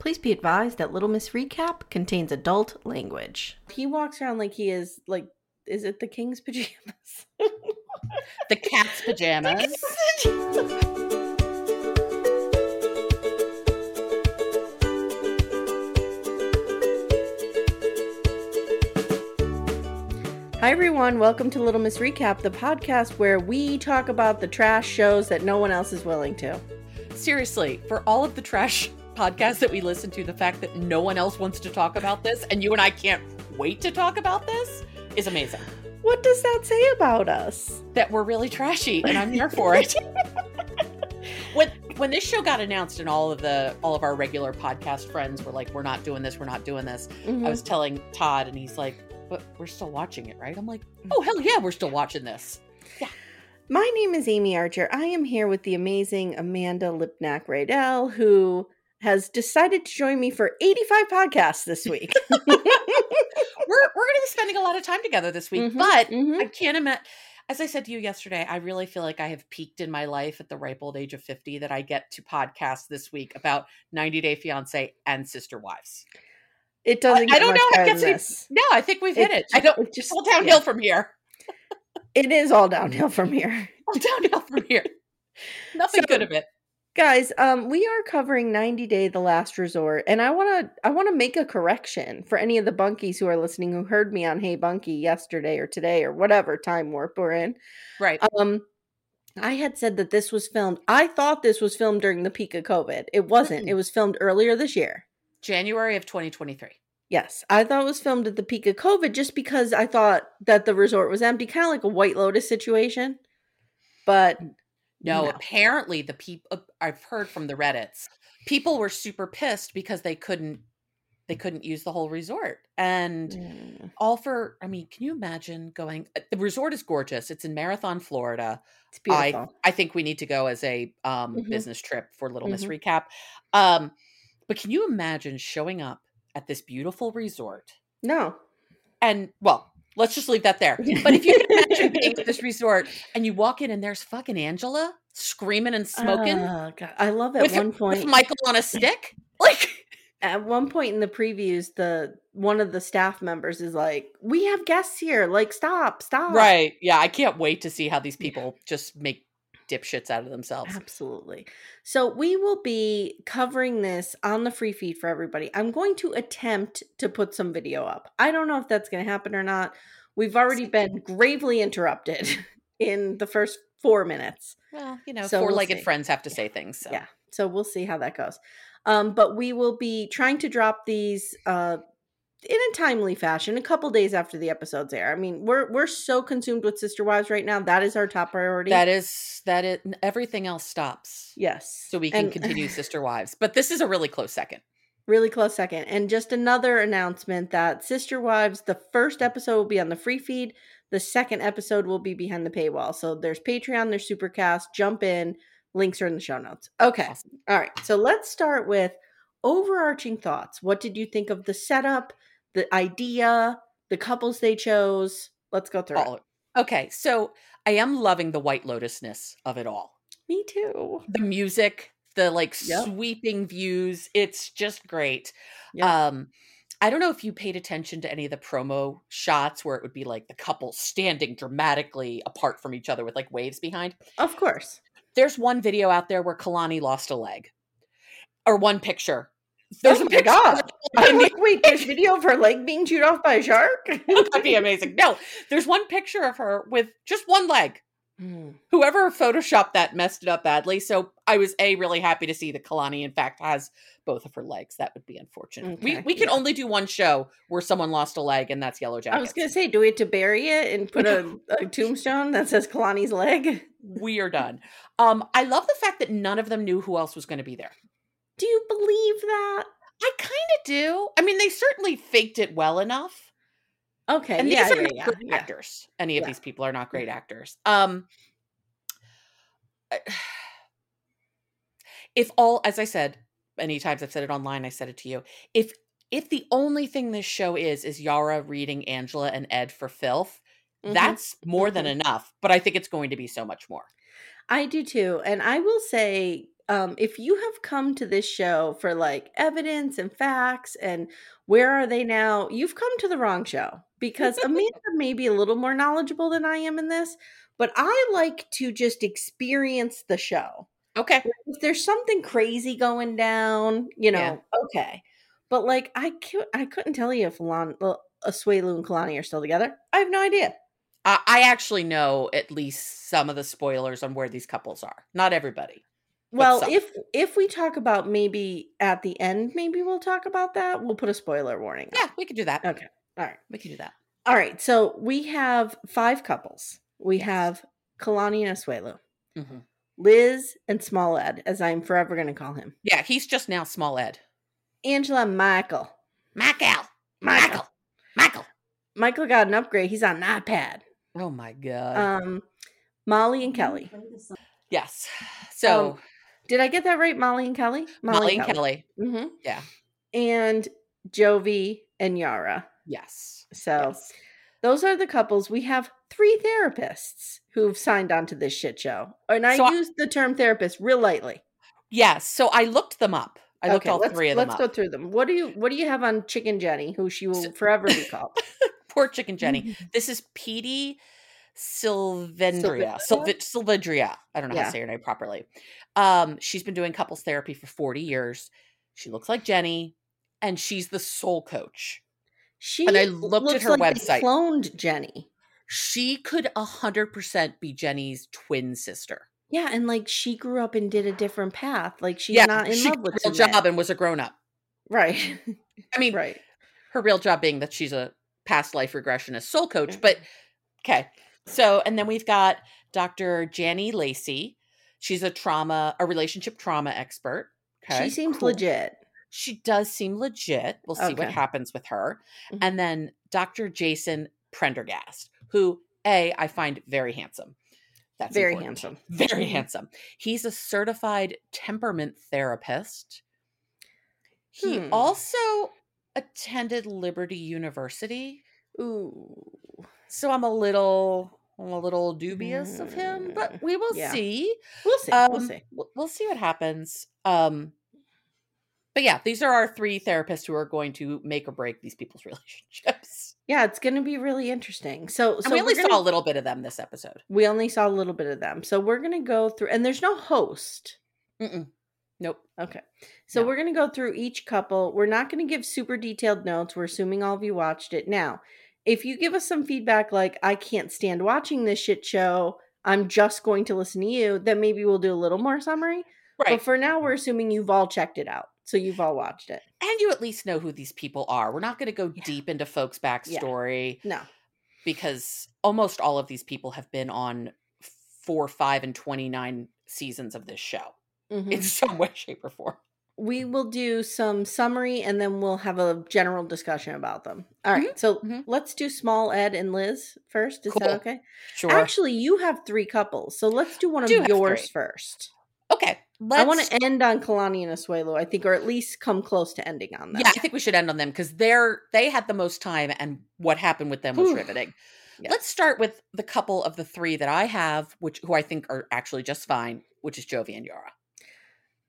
Please be advised that Little Miss Recap contains adult language. He walks around like he is like is it the king's pajamas? The cat's pajamas. Hi everyone, welcome to Little Miss Recap, the podcast where we talk about the trash shows that no one else is willing to. Seriously, for all of the trash podcasts that we listen to, the fact that no one else wants to talk about this and you and I can't wait to talk about this is amazing. What does that say about us? That we're really trashy and I'm here for it. when when this show got announced and all of the all of our regular podcast friends were like, We're not doing this, we're not doing this. Mhm. I was telling Todd and he's like, But we're still watching it, right? I'm like, Oh hell yeah, we're still watching this. Yeah. My name is Amye Archer. I am here with the amazing Amanda Lipnack Radell, who has decided to join me for 85 podcasts this week. we're we're gonna be spending a lot of time together this week, Mhm, but mhm. I can't imagine. As I said to you yesterday, I really feel like I have peaked in my life at the ripe old age of 50 that I get to podcast this week about 90 Day Fiance and Sister Wives. It doesn't I get don't know it gets this. No, I think we've hit It it. I don't. it It's just- all downhill yeah. from here. It is all downhill from here. All downhill from here. Nothing So- good of it. Guys, um, we are covering 90 Day The Last Resort, and I wanna I wanna make a correction for any of the bunkies who are listening who heard me on Hey Bunky yesterday or today or whatever time warp we're in. Right. Um I had said that this was filmed. I thought this was filmed during the peak of COVID. It wasn't. It was filmed earlier this year. January of 2023. Yes, I thought it was filmed at the peak of COVID just because I thought that the resort was empty, kind of like a White Lotus situation. But No, No. apparently the people I've heard from the Reddits, people were super pissed because they couldn't they couldn't use the whole resort. And mm, all for i mean can you imagine going uh, the resort is gorgeous it's in marathon florida it's beautiful. i i think we need to go as a um Mhm. business trip for little miss Mhm. recap um but can you imagine showing up at this beautiful resort no. and well let's just leave that there but if you can imagine being at this resort and you walk in and there's fucking angela screaming and smoking ah, Oh, God. I love at one with point. michael on a stick like at one point in the previews, the one of the staff members is like, "We have guests here. Like, stop, stop." right yeah i can't wait to see how these people just make dipshits out of themselves Absolutely. So we will be covering this on the free feed for everybody. I'm going to attempt to put some video up. I don't know if that's going to happen or not. We've already been gravely interrupted in the first four minutes. Well, you know, So we'll four-legged see. friends have to say things. So. Yeah. So we'll see how that goes. Um, but we will be trying to drop these uh, in a timely fashion, a couple days after the episodes air. I mean, we're we're so consumed with Sister Wives right now. That is our top priority. That is that it. Everything else stops, yes. so we can And- continue Sister Wives. But this is a really close second. really close second. And just another announcement that Sister Wives, the first episode will be on the free feed. The second episode will be behind the paywall. So there's Patreon, there's Supercast. Jump in, Links are in the show notes. Okay. Awesome. All right. So let's start with overarching thoughts. What did you think of the setup, the idea, the couples they chose? Let's go through All- it. Okay, so I am loving the White Lotusness of it all. Me too. The music, the like Yep. sweeping views, it's just great. Yep. Um I don't know if you paid attention to any of the promo shots where it would be like the couple standing dramatically apart from each other with like waves behind. Of course. There's one video out there where Kalani lost a leg. Or one picture. There's oh a my god. I'm like, wait, there's video of her leg being chewed off by a shark? That'd be amazing. No, there's one picture of her with just one leg. Hmm. Whoever photoshopped that messed it up badly. So I was a really happy to see that Kalani, in fact, has both of her legs. That would be unfortunate. we Okay, we can yeah. only do one show where someone lost a leg, and that's Yellow Jackets. I was gonna say, do we have to bury it and put a, a tombstone that says Kalani's leg? we are done. Um, I love the fact that none of them knew who else was going to be there. Do you believe that? I kind of do. I mean, they certainly faked it well enough. Okay, and yeah, these are yeah, not yeah, actors. Any of these people are not great actors. Um, if all, as I said, many times I've said it online, I said it to you. If if the only thing this show is is Yara reading Angela and Ed for filth, Mhm. that's more than mhm. enough. But I think it's going to be so much more. I do too. And I will say, um, if you have come to this show for like evidence and facts and where are they now, you've come to the wrong show because Amanda may be a little more knowledgeable than I am in this, but I like to just experience the show. Okay. If there's something crazy going down, you know, Yeah. okay. But like, I cou- I couldn't tell you if Lon, Asuelu and Kalani are still together. I have no idea. I actually know at least some of the spoilers on where these couples are. Not everybody. Well, some. if if we talk about maybe at the end, maybe we'll talk about that. We'll put a spoiler warning. on. Yeah, we could do that. Okay. All right. We can do that. All right. So we have five couples. We have Kalani and Asuelu, Mhm. Liz and Small Ed, as I'm forever going to call him. Yeah, he's just now small Ed. Angela Michael. Michael. Michael. Michael. Michael got an upgrade. He's on an iPad. Oh my god. Um, Molly and Kelly. yes. So um, Did I get that right? Molly and Kelly. Molly and Kelly. hmm Yeah. And Jovi and Yara. Yes. So. Yes. Those are the couples. We have three therapists who've signed on to this shit show. And I So I- use the term therapist real lightly. Yes. So I looked them up. I looked all three of them let's up. go through them. What do you what do you have on Chicken Jenny, who she will So- forever be called? Poor Chicken Jenny. This is Petey Sylvendria. Sylvendria? Sylvendria. I don't know how to say her name properly. Um, she's been doing couples therapy for 40 years. She looks like Jenny, and she's the soul coach. She And I looked at her like website. cloned Jenny. She could 100% be Jenny's twin sister. Yeah, and like she grew up and did a different path. Like she's yeah, not in she love with a real Jeanette. job and was a grown up. Right. I mean, right. her real job being that she's a past life regressionist soul coach. Mm-hmm. But okay. So, and then we've got Dr. Janny Lacey. She's a trauma, a relationship trauma expert. Okay. She seems cool. legit. She does seem legit. We'll see what happens with her. Mhm. And then Dr. Jason Prendergast, who A, I find very handsome. That's Very important. handsome. Very Mhm. handsome. He's a certified temperament therapist. He Hmm. also attended Liberty University. Ooh. So I'm a little I'm a little dubious of him, but Mm, we will yeah. see. We'll see. Um, we'll see. We'll, see what happens. Um, but yeah, these are our three therapists who are going to make or break these people's relationships. Yeah, it's going to be really interesting. So, so we only gonna- saw a little bit of them this episode. We only saw a little bit of them. So we're going to go through, and there's no host. Mm-mm. Nope. Okay. So No. we're going to go through each couple. We're not going to give super detailed notes. We're assuming all of you watched it. Now, if you give us some feedback like, I can't stand watching this shit show, I'm just going to listen to you, then maybe we'll do a little more summary. Right. But for now, we're assuming you've all checked it out. So you've all watched it. and you at least know who these people are. We're not going to go Yeah. deep into folks' backstory No. because almost all of these people have been on four, five, and 29 seasons of this show Mhm. in some way, shape, or form. We will do some summary and then we'll have a general discussion about them. All right, so mhm. let's do small Ed and Liz first. Is Cool. that okay? Sure. Actually, you have three couples, so let's do one of Do yours first. Okay. Let's, I want to end on Kalani and Asuelu, I think, or at least come close to ending on them. Yeah, I think we should end on them because they're they had the most time and what happened with them was riveting. Yeah. Let's start with the couple of the three that I have, which who I think are actually just fine, which is Jovi and Yara.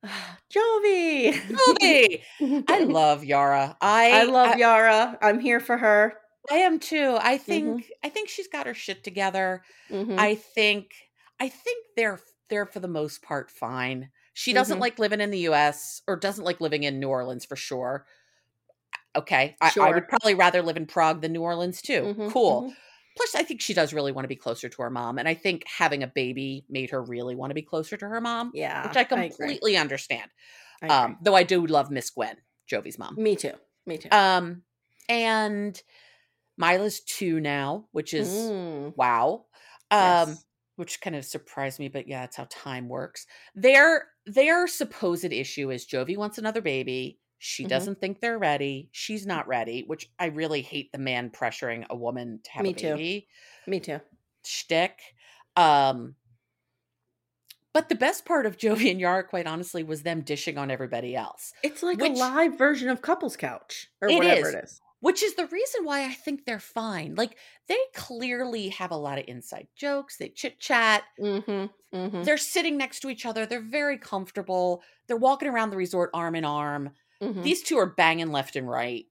Jovi. Jovi! I love Yara. I I love I, Yara. I'm here for her. I am too. I Mm-hmm. think I think she's got her shit together. Mhm. I think I think they're they're for the most part fine. She doesn't Mhm. like living in the US or doesn't like living in New Orleans for sure. Okay. I, I would probably rather live in Prague than New Orleans too. Mhm, Cool. Plus, I think she does really want to be closer to her mom. And I think having a baby made her really want to be closer to her mom, Yeah. which I completely understand. I. Um, though I do love Miss Gwen, Jovi's mom. Me too. Me too. Um, and Mila's two now, which is Mm, wow. Um, yes. which kind of surprised me, but yeah, that's how time works. Their their supposed issue is Jovi wants another baby. She Mhm. doesn't think they're ready. She's not ready, which I really hate the man pressuring a woman to have Me a too. baby Me too. shtick. Um, but the best part of Jovi and Yara, quite honestly, was them dishing on everybody else. It's like Which- a live version of Couples Couch or It whatever is. it is. which is the reason why I think they're fine. Like they clearly have a lot of inside jokes. They chit chat. Mm-hmm. Mm-hmm. They're sitting next to each other. They're very comfortable. They're walking around the resort arm in arm. Mm-hmm. These two are banging left and right.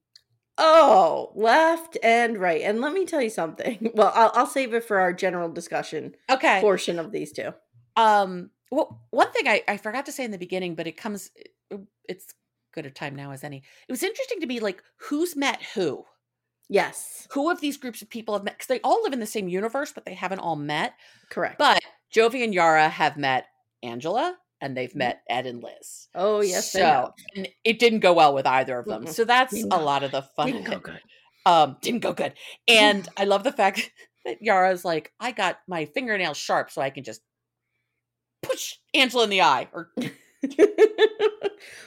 Oh, left and right. And let me tell you something. Well, I'll, I'll save it for our general discussion Okay. portion of these two. Um. Well, one thing I, I forgot to say in the beginning, but it comes. It's good a time now as any. It was interesting to be like, who's met who? Yes, Who of these groups of people have met? Because they all live in the same universe, but they haven't all met. correct. But Jovi and Yara have met Angela, and they've met Ed and Liz. oh, yes, so and it didn't go well with either of them. Mm-mm. So that's Didn't a go- lot of the fun. Didn't go good. Um, didn't go good. And I love the fact that Yara's like, I got my fingernails sharp so I can just push Angela in the eye. Or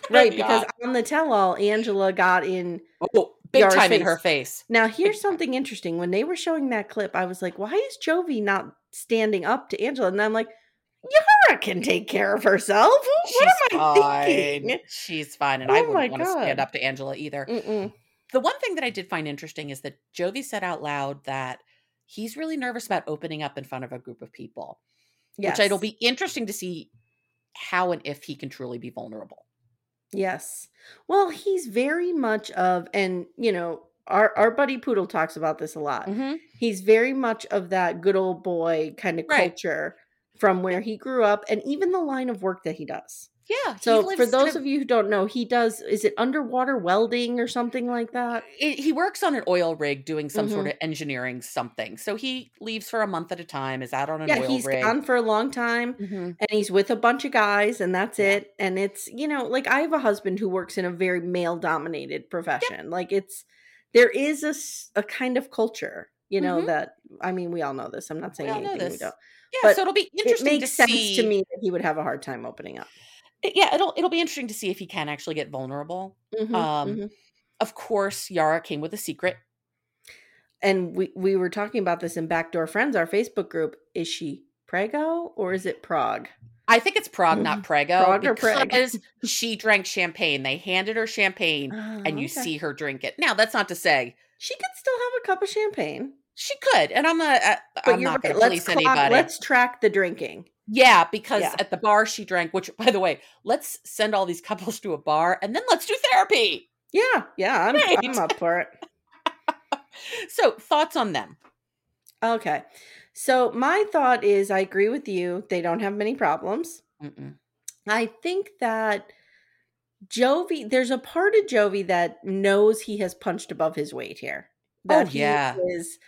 right, because eye. on the tell-all, Angela got in. oh, big Yara's time in her face. Now, here's something interesting. When they were showing that clip, I was like, "Why is Jovi not standing up to Angela?" And I'm like, "Yara can take care of herself. What She's am I fine. thinking?" She's fine. And I Oh my wouldn't want to stand up to Angela either. Mm-mm. The one thing that I did find interesting is that Jovi said out loud that he's really nervous about opening up in front of a group of people. Yes. which it'll be interesting to see how and if he can truly be vulnerable. Yes. Well, he's very much of, and you know, our our buddy Poodle talks about this a lot. Mm-hmm. He's very much of that good old boy kind of Right. culture from where he grew up, and even the line of work that he does. Yeah. So, for those of you who don't know, he does is it underwater welding or something like that? it, he works on an oil rig doing some sort Mhm. of engineering something. So he leaves for a month at a time, is out on an yeah, oil he's rig. gone for a long time. Mhm. and he's with a bunch of guys and that's Yeah. it and it's you know like i have a husband who works in a very male dominated profession like it's there is a, a kind of culture you know Mhm. that i mean we all know this i'm not saying know anything we don't Yeah, But so it'll be interesting. it makes to sense see. to me that he would have a hard time opening up yeah, it'll it'll be interesting to see if he can actually get vulnerable. Mhm, Um, mhm. Of course, Yara came with a secret. and we we were talking about this in backdoor friends our facebook group is she prego or is it prague I think it's Prague, not Prego, Mm-hmm. Prague or Prague? she drank champagne. They handed her champagne, and you Oh, okay. see her drink it. Now, that's not to say she could still have a cup of champagne she could, and I'm not. Uh, but I'm you're not going to police clock- anybody. let's track the drinking Yeah, because Yeah. at the bar she drank, which by the way, let's send all these couples to a bar and then let's do therapy. yeah yeah i'm, Right. I'm up for it So, thoughts on them? Okay. So my thought is I agree with you. They don't have many problems. Mm-mm. I think that Jovi, there's a part of Jovi that knows he has punched above his weight here. That he yeah. is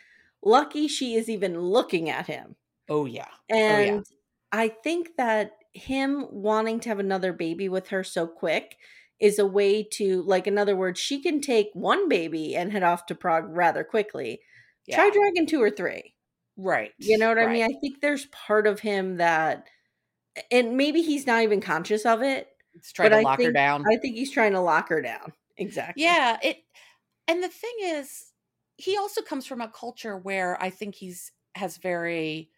lucky she is even looking at him. Oh, oh yeah. And I think that him wanting to have another baby with her so quick is a way to, like, in other words, she can take one baby and head off to Prague rather quickly. yeah. Try dragging two or three. right. You know what I mean? I think there's part of him that, and maybe he's not even conscious of it. Let's try but to I lock her down. I think he's trying to lock her down. Exactly. Yeah, it and the thing is he also comes from a culture where I think he's has very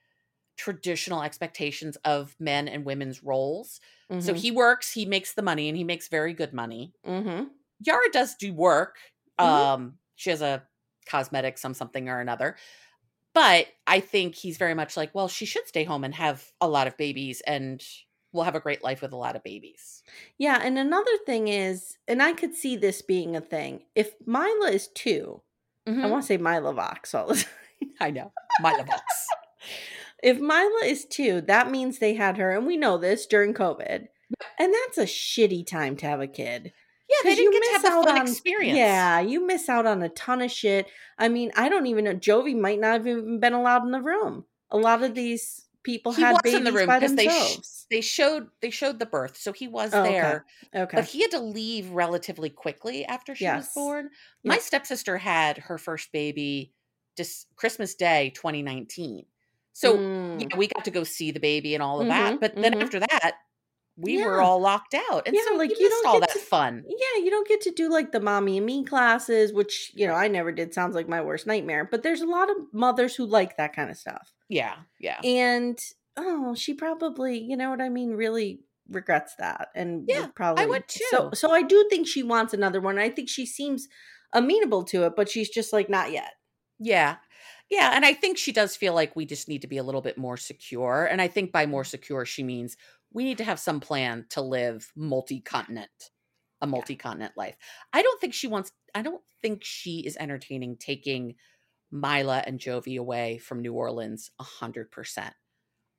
traditional expectations of men and women's roles. So Mhm. he works, he makes the money, and he makes very good money. Mhm. Yara does do work. Mhm. Um, she has a cosmetic, some something or another. But I think he's very much like, well, she should stay home and have a lot of babies, and we'll have a great life with a lot of babies. Yeah, and another thing is, and I could see this being a thing. If Mila is 2, I mm-hmm. want to say Mila Vox all the time. I know, Mila Vox. If Mila is 2, that means they had her, and we know this during COVID. And that's a shitty time to have a kid. Yeah, they didn't get to have the fun on experience. Yeah, you miss out on a ton of shit. I mean, I don't even know. Jovi might not have even been allowed in the room. A lot of these people he had was in the room because they sh- they showed they showed the birth, so he was Oh, there. okay. But he had to leave relatively quickly after she was born. My Yep. stepsister had her first baby just Christmas Day 2019. So Mm. yeah, we got to go see the baby and all of Mhm, that. But then mhm. after that, we were all locked out. And Yeah, so like, you, you don't all that to- fun. Yeah, you don't get to do like the mommy and me classes, which, you know, I never did. Sounds like my worst nightmare. But there's a lot of mothers who like that kind of stuff. Yeah, yeah. And oh, she probably, you know what I mean, really regrets that. And Yeah, would probably would So too. so I do think she wants another one. I think she seems amenable to it, but she's just like not yet. Yeah. Yeah. And I think she does feel like we just need to be a little bit more secure. And I think by more secure, she means we need to have some plan to live multi continent, a multi continent life. I don't think she wants, I don't think she is entertaining taking Mila and Jovi away from New Orleans a 100%.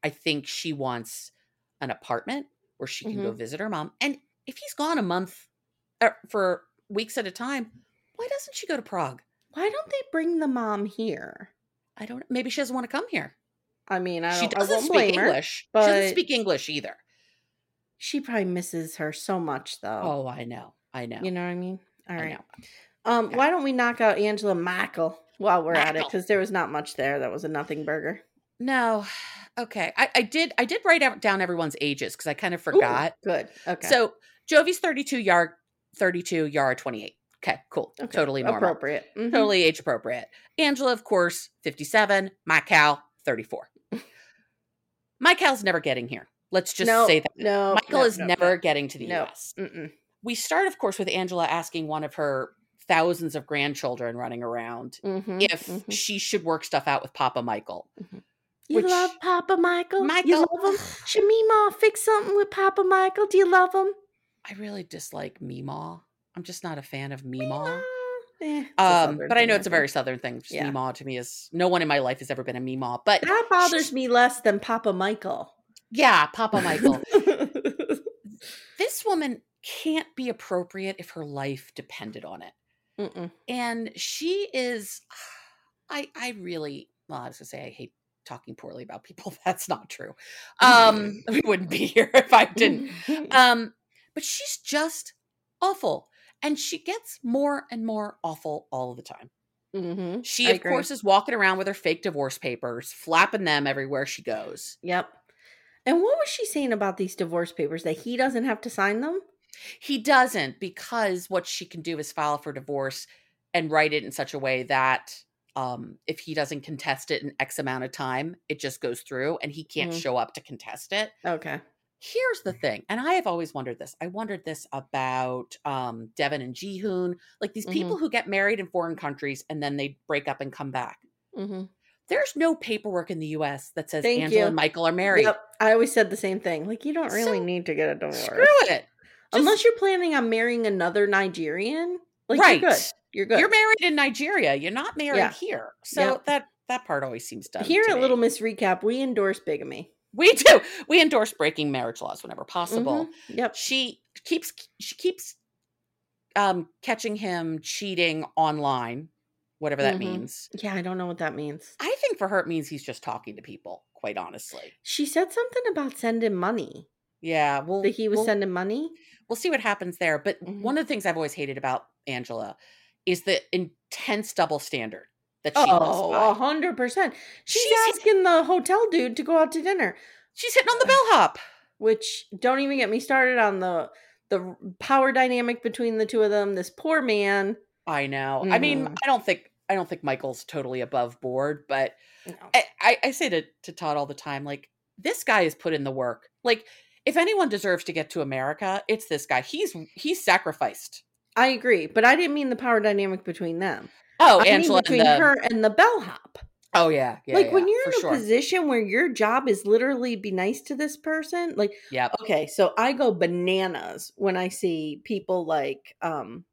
I think she wants an apartment where she can go visit her mom. And if he's gone a month er, for weeks at a time, why doesn't she go to Prague? Why don't they bring the mom here? I don't. Maybe she doesn't want to come here. I mean, I She doesn't won't speak blame her. English. she doesn't speak English either. She probably misses her so much though. Oh, I know. I know. You know what I mean? All I right. know. Um, Okay. why don't we knock out Angela Michael while we're at it? Because there was not much there. That was a nothing burger. No. Okay. I, I did. I did write out, down everyone's ages because I kind of Ooh, forgot. good. Okay. So Jovi's thirty-two, Yard thirty-two, Yara twenty-eight. Okay. Cool. Okay, Totally normal. appropriate. Mhm. Totally age appropriate. Angela, of course, fifty-seven. My cow, thirty-four. My cow's never getting here. Let's just No, say that. no, Michael no, is no, never getting to the. U.S. Mm-mm. we start of course with angela asking one of her thousands of grandchildren running around Mhm, if mhm. she should work stuff out with papa michael you which- love Papa Michael. You Michael- love him. Shamima, fix something with Papa Michael. Do you love him? i really dislike meemaw i'm just not a fan of meemaw Eh, um but i know it's a very southern thing just Yeah. meemaw to me is no one in my life has ever been a meemaw but That bothers me less than Papa Michael. yeah papa michael this woman can't be appropriate if her life depended on it Mm-mm. and she is i i really well i was gonna say i hate talking poorly about people that's not true um we wouldn't be here if i didn't um but she's just awful and she gets more and more awful all the time Mhm. she I of agree. course is walking around with her fake divorce papers flapping them everywhere she goes Yep. And what was she saying about these divorce papers? That he doesn't have to sign them? He doesn't because what she can do is file for divorce and write it in such a way that um, if he doesn't contest it in X amount of time, it just goes through and he can't Mm. show up to contest it. Okay. Here's the thing, and I have always wondered this. I wondered this about um, Deavan and Jihoon, like these people who get married in foreign countries and then they break up and come back. Mm-hmm. There's no paperwork in the U.S. that says Thank Angela you. and Michael are married. Yep. I always said the same thing. Like, you don't really So, need to get a divorce. Screw it. Unless you're planning on marrying another Nigerian. Like, right. you're good. You're good. You're married in Nigeria. You're not married Yeah. here. So Yep. that that part always seems dumb. Here at. Little Miss Recap, we endorse bigamy. We do. We endorse breaking marriage laws whenever possible. Mhm. Yep. She keeps she keeps um catching him cheating online, whatever that Mhm. means. Yeah, I don't know what that means. I think for her it means he's just talking to people, quite honestly. She said something about sending money. Yeah, well That he was we'll, sending money. we'll see what happens there. But Mhm. one of the things I've always hated about Angela is the intense double standard that she Oh, a hundred percent. She's, She's- asking the hotel dude to go out to dinner. She's hitting on the bellhop. Which don't even get me started on the the power dynamic between the two of them. This poor man. I know. I mean, Mhm. I don't think I don't think Michael's totally above board, but No. I, I, I say to, to Todd all the time, like, this guy has put in the work. Like, if anyone deserves to get to America, it's this guy. He's he's sacrificed. I agree, but I didn't mean the power dynamic between them. Oh, I mean Angela between and the, her and the bellhop. Oh yeah, yeah like when you're in a sure. position where your job is literally be nice to this person, like yeah, okay, so I go bananas when I see people like um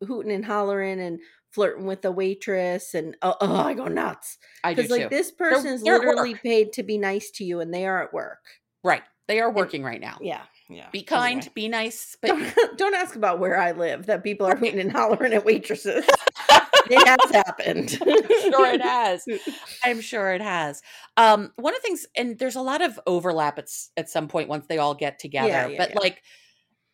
hooting and hollering and flirting with the waitress and oh, oh I go nuts. I do Because like too. this person is they're literally paid to be nice to you and they are at work. Right. They are working right now. Yeah. Yeah. Be kind, Anyway. be nice, but Don't, don't ask about where I live that people are hooting and hollering at waitresses. it has happened. I'm sure it has. I'm sure it has. Um, one of the things, and there's a lot of overlap at at some point once they all get together. yeah, but yeah. like,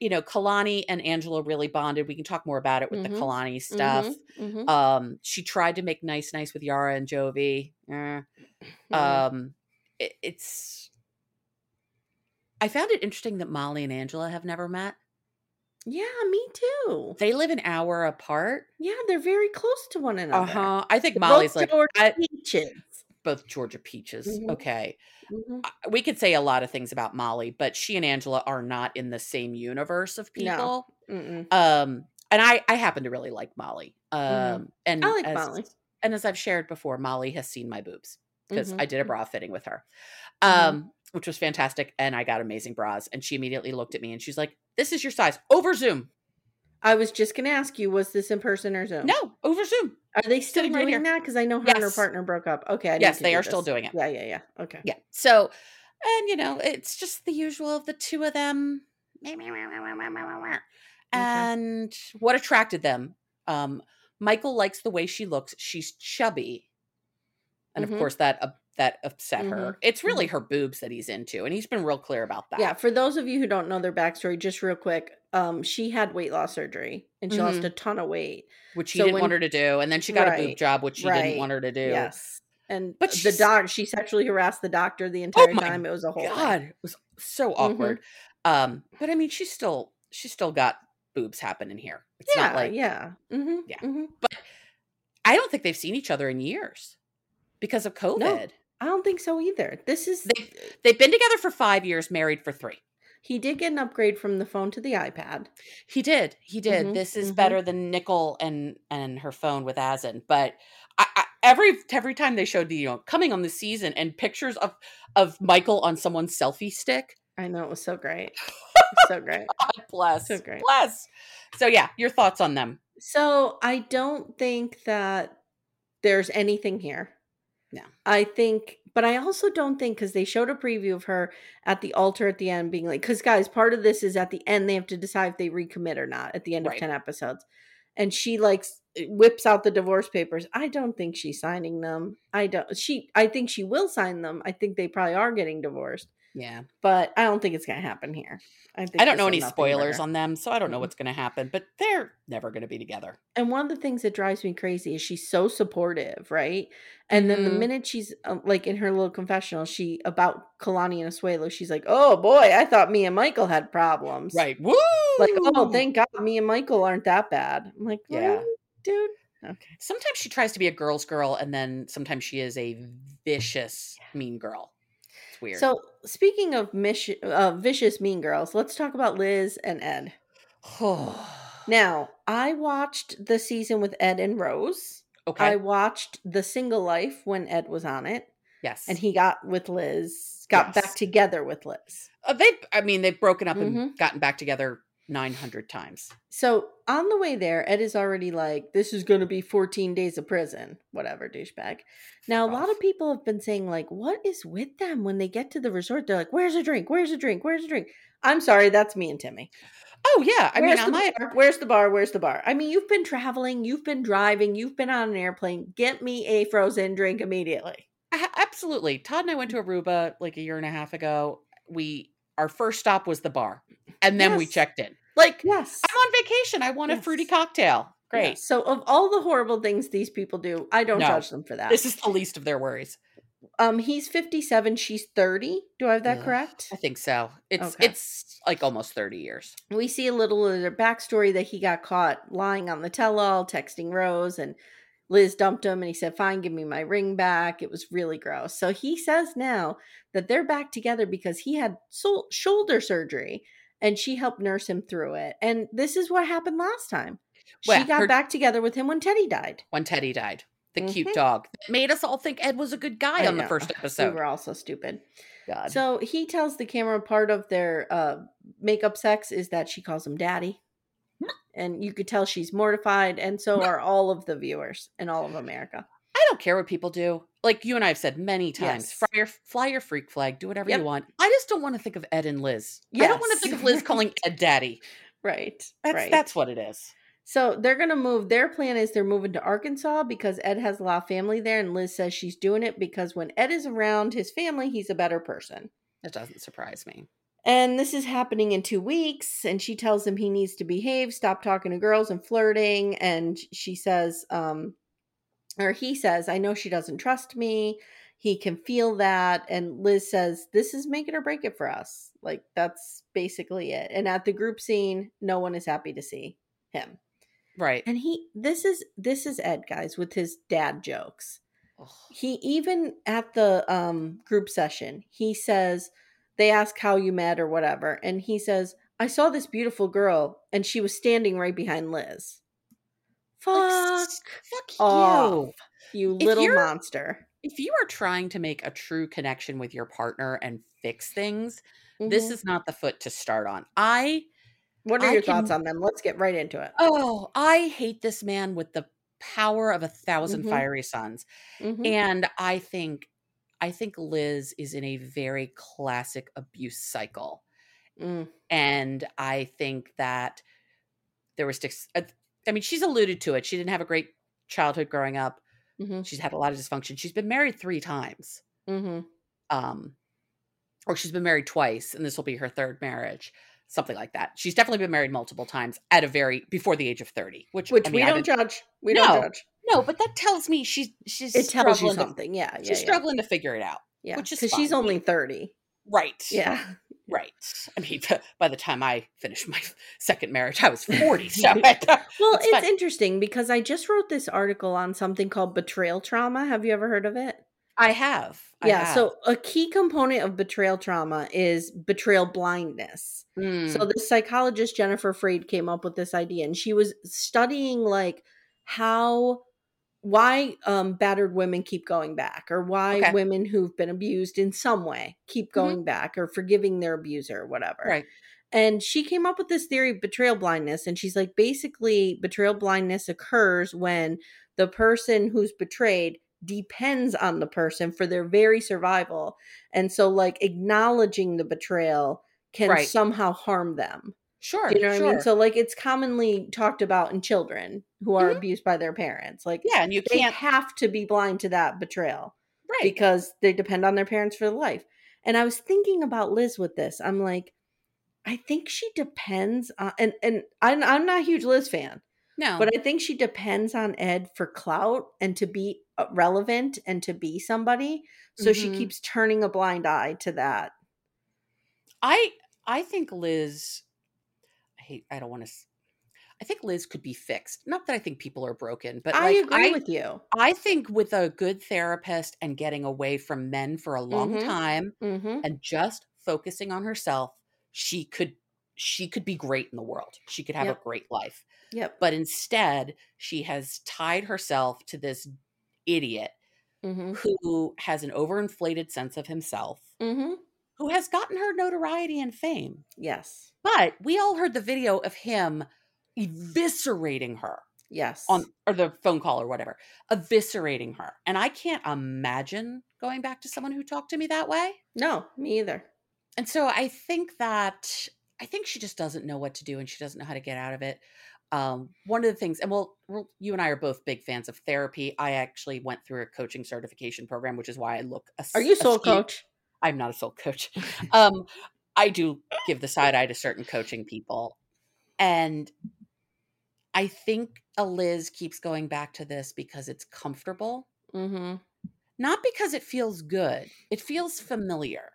you know, Kalani and Angela really bonded. We can talk more about it with Mhm. the Kalani stuff. Mhm, mhm, Um, she tried to make nice, nice with Yara and Jovi. Eh. Um, it, it's. I found it interesting that Molly and Angela have never met. yeah, me too. They live an hour apart. Yeah, they're very close to one another. Uh huh. I think They're Molly's both like Georgia I- peaches. both Georgia peaches. Mhm. Okay. Mhm. We could say a lot of things about Molly, but she and Angela are not in the same universe of people. Mm-mm. Um, and I, I happen to really like Molly. Um, Mhm. and I like as, Molly. and as I've shared before, Molly has seen my boobs because Mhm. I did a bra fitting with her, um, which was fantastic. And I got amazing bras. And she immediately looked at me and she's like, "This is your size over Zoom." I was just gonna ask you, was this in person or Zoom? No, over Zoom. Are they still Sitting doing here. that? Because I know her and her partner broke up. Okay. I need Yes, to they are still doing it. Yeah, yeah, yeah. Okay. Yeah. So, and you know, it's just the usual of the two of them. And what attracted them? Um, Michael likes the way she looks. She's chubby, and Mhm. of course that uh, that upset Mhm. her. It's really her boobs that he's into, and he's been real clear about that. Yeah, for those of you who don't know their backstory, just real quick, um, she had weight loss surgery and she lost Mhm. a ton of weight. which he So didn't when- want her to do, and then she got a boob job, which she didn't want her to do. Yes. And But but the doc, she sexually harassed the doctor the entire Oh time. It was a whole thing. God, it was so Mm-hmm. awkward. Um, but I mean, she's still she's still got boobs happening here. It's Yeah, not like yeah. hmm Yeah. hmm I don't think they've seen each other in years because of COVID. I don't think so either. This is They they've been together for five years, married for three. he did get an upgrade from the phone to the iPad. He did. He did. Mhm, This is mhm. better than Nicole and and her phone with Azan. But I, I, every every time they showed the you know coming on the season and pictures of of Michael on someone's selfie stick. I know it was so great. So great. God bless. So great. Bless. So yeah, your thoughts on them? So I don't think that there's anything here. No. I think, but I also don't think because they showed a preview of her at the altar at the end being like, because guys, part of this is at the end they have to decide if they recommit or not at the end Right. of 10 episodes. And she like s- eh, whips out the divorce papers. I don't think she's signing them. I don't, she, I think she will sign them. I think they probably are getting divorced, Yeah. but I don't think it's going to happen here. I think I don't know any spoilers on them, so I don't know Mm-mm. what's going to happen. But they're never going to be together. and one of the things that drives me crazy is she's so supportive, right? And then the Mhm. minute she's uh, like in her little confessional, she about Kalani and Asuelu, she's like, "Oh boy, I thought me and Michael had problems." Right. Woo! Like, oh, thank God, me and Michael aren't that bad. I'm like, Yeah. yeah, dude. Okay. Sometimes she tries to be a girl's girl, and then sometimes she is a vicious, mean girl. It's weird. So speaking of mish- uh, vicious mean girls, let's talk about Liz and Ed. Now, I watched the season with Ed and Rose. okay. I watched the Single Life when Ed was on it, yes. and he got with Liz, got back together with Liz. Uh, they. I mean, they've broken up Mhm. and gotten back together nine hundred times. So on the way there, Ed is already like, "This is going to be 14 days of prison, whatever, douchebag." Now, a lot of people have been saying, like, "What is with them when they get to the resort? They're like, where's a drink? Where's a drink? Where's a drink?" I'm sorry, that's me and Timmy. Oh yeah. I Where's mean, the bar? Where's the bar? Where's the bar? I mean, you've been traveling, you've been driving, you've been on an airplane. Get me a frozen drink immediately. Absolutely. Todd and I went to Aruba like a year and a half ago. We our first stop was the bar, and then we checked in. Like, Yes, I'm on vacation. I want a fruity cocktail. Great. yeah, So, of all the horrible things these people do, I don't No. judge them for that. This is the least of their worries. um, he's 57, she's 30. Do I have that Ugh, correct? I think so. It's Okay. it's like almost thirty years. we see a little of their backstory that he got caught lying on the tell-all, texting Rose, and Liz dumped him and he said, Fine, give me my ring back. It was really gross. So he says now that they're back together because he had sol- shoulder surgery and she helped nurse him through it. And this is what happened last time. Well, she got her- back together with him when Teddy died. when Teddy died. The Mhm. cute dog that made us all think Ed was a good guy I on the first episode. We were all so stupid. God. So he tells the camera part of their uh, makeup sex is that she calls him daddy. And you could tell she's mortified, and so are all of the viewers in all of America. I don't care what people do. Like you and I have said many times, Yes. fly, your, fly your freak flag, do whatever Yep. you want. I just don't want to think of Ed and Liz. yes. I don't want to think of Liz calling Ed daddy. Right. That's right. that's what it is. So they're gonna move. Their plan is they're moving to Arkansas because Ed has a lot of family there, and Liz says she's doing it because when Ed is around his family, he's a better person. It doesn't surprise me. And this is happening in two weeks, and she tells him he needs to behave, stop talking to girls and flirting. And she says, um, or he says, I know she doesn't trust me. He can feel that. And Liz says, This is make it or break it for us. Like, that's basically it. And at the group scene, no one is happy to see him. Right. And he, this is, this is Ed, guys, with his dad jokes Ugh. he even at the um group session he says they ask how you met or whatever and he says i saw this beautiful girl and she was standing right behind liz fuck fuck off, you. you little monster If you are trying to make a true connection with your partner and fix things, this Mhm. is not the foot to start on. I what are I your thoughts on them let's get right into it oh, I hate this man with the power of a 1000 Mhm. fiery suns. Mhm. And I think I think Liz is in a very classic abuse cycle. Mm, And I think that there was uh, I mean she's alluded to it. She didn't have a great childhood growing up. mhm, She's had a lot of dysfunction. She's been married 3 times. mhm. Um or she's been married twice and this will be her third marriage. Something like that. She's definitely been married multiple times at a very before the age of 30, which which I mean, we don't judge we No, don't judge No, but that tells me she's she's it tells you struggling to- something yeah yeah she's yeah, struggling to figure it out. yeah. which is because she's only 30 Right. yeah Right. I mean, by the time I finished my second marriage, I was 40. So, Well, it's it's, interesting because I just wrote this article on something called betrayal trauma. Have you ever heard of it? I have. I yeah. have. So, a key component of betrayal trauma is betrayal blindness. Mm, So, the psychologist Jennifer Freyd came up with this idea, and she was studying like how why um battered women keep going back or why Okay. women who've been abused in some way keep Mhm. going back or forgiving their abuser or whatever right. and she came up with this theory of betrayal blindness. And she's like, basically, betrayal blindness occurs when the person who's betrayed depends on the person for their very survival. And so, like, acknowledging the betrayal can Right. somehow harm them. Sure. You know what sure. I mean? So, like, it's commonly talked about in children who are Mhm. abused by their parents. Like, yeah. And you they can't. have to be blind to that betrayal Right. because they depend on their parents for life. And I was thinking about Liz with this. I'm like, I think she depends on, and and I'm, I'm not a huge Liz fan, no. but I think she depends on Ed for clout and to be uh, relevant and to be somebody. So she Mhm. keeps turning a blind eye to that. I I think Liz. I hate. I don't want to. I think Liz could be fixed. Not that I think people are broken, but I like, agree I, with you. I think with a good therapist and getting away from men for a long Mhm. time Mm-hmm. and just focusing on herself, she could she could be great in the world. She could have Yep. a great life. Yep. But instead, she has tied herself to this idiot Mm-hmm. who has an overinflated sense of himself, Mm-hmm. who has gotten her notoriety and fame. Yes. But we all heard the video of him eviscerating her Yes. on or the phone call or whatever, eviscerating her. And I can't imagine going back to someone who talked to me that way. no, me either. And so I think that I think she just doesn't know what to do and she doesn't know how to get out of it. Um, one of the things, and well, you and I are both big fans of therapy. I actually went through a coaching certification program, which is why I look. A, Are you soul coach? I'm not a soul coach. um, I do give the side eye to certain coaching people, and I think Eliz keeps going back to this because it's comfortable, Mm-hmm. not because it feels good. It feels familiar.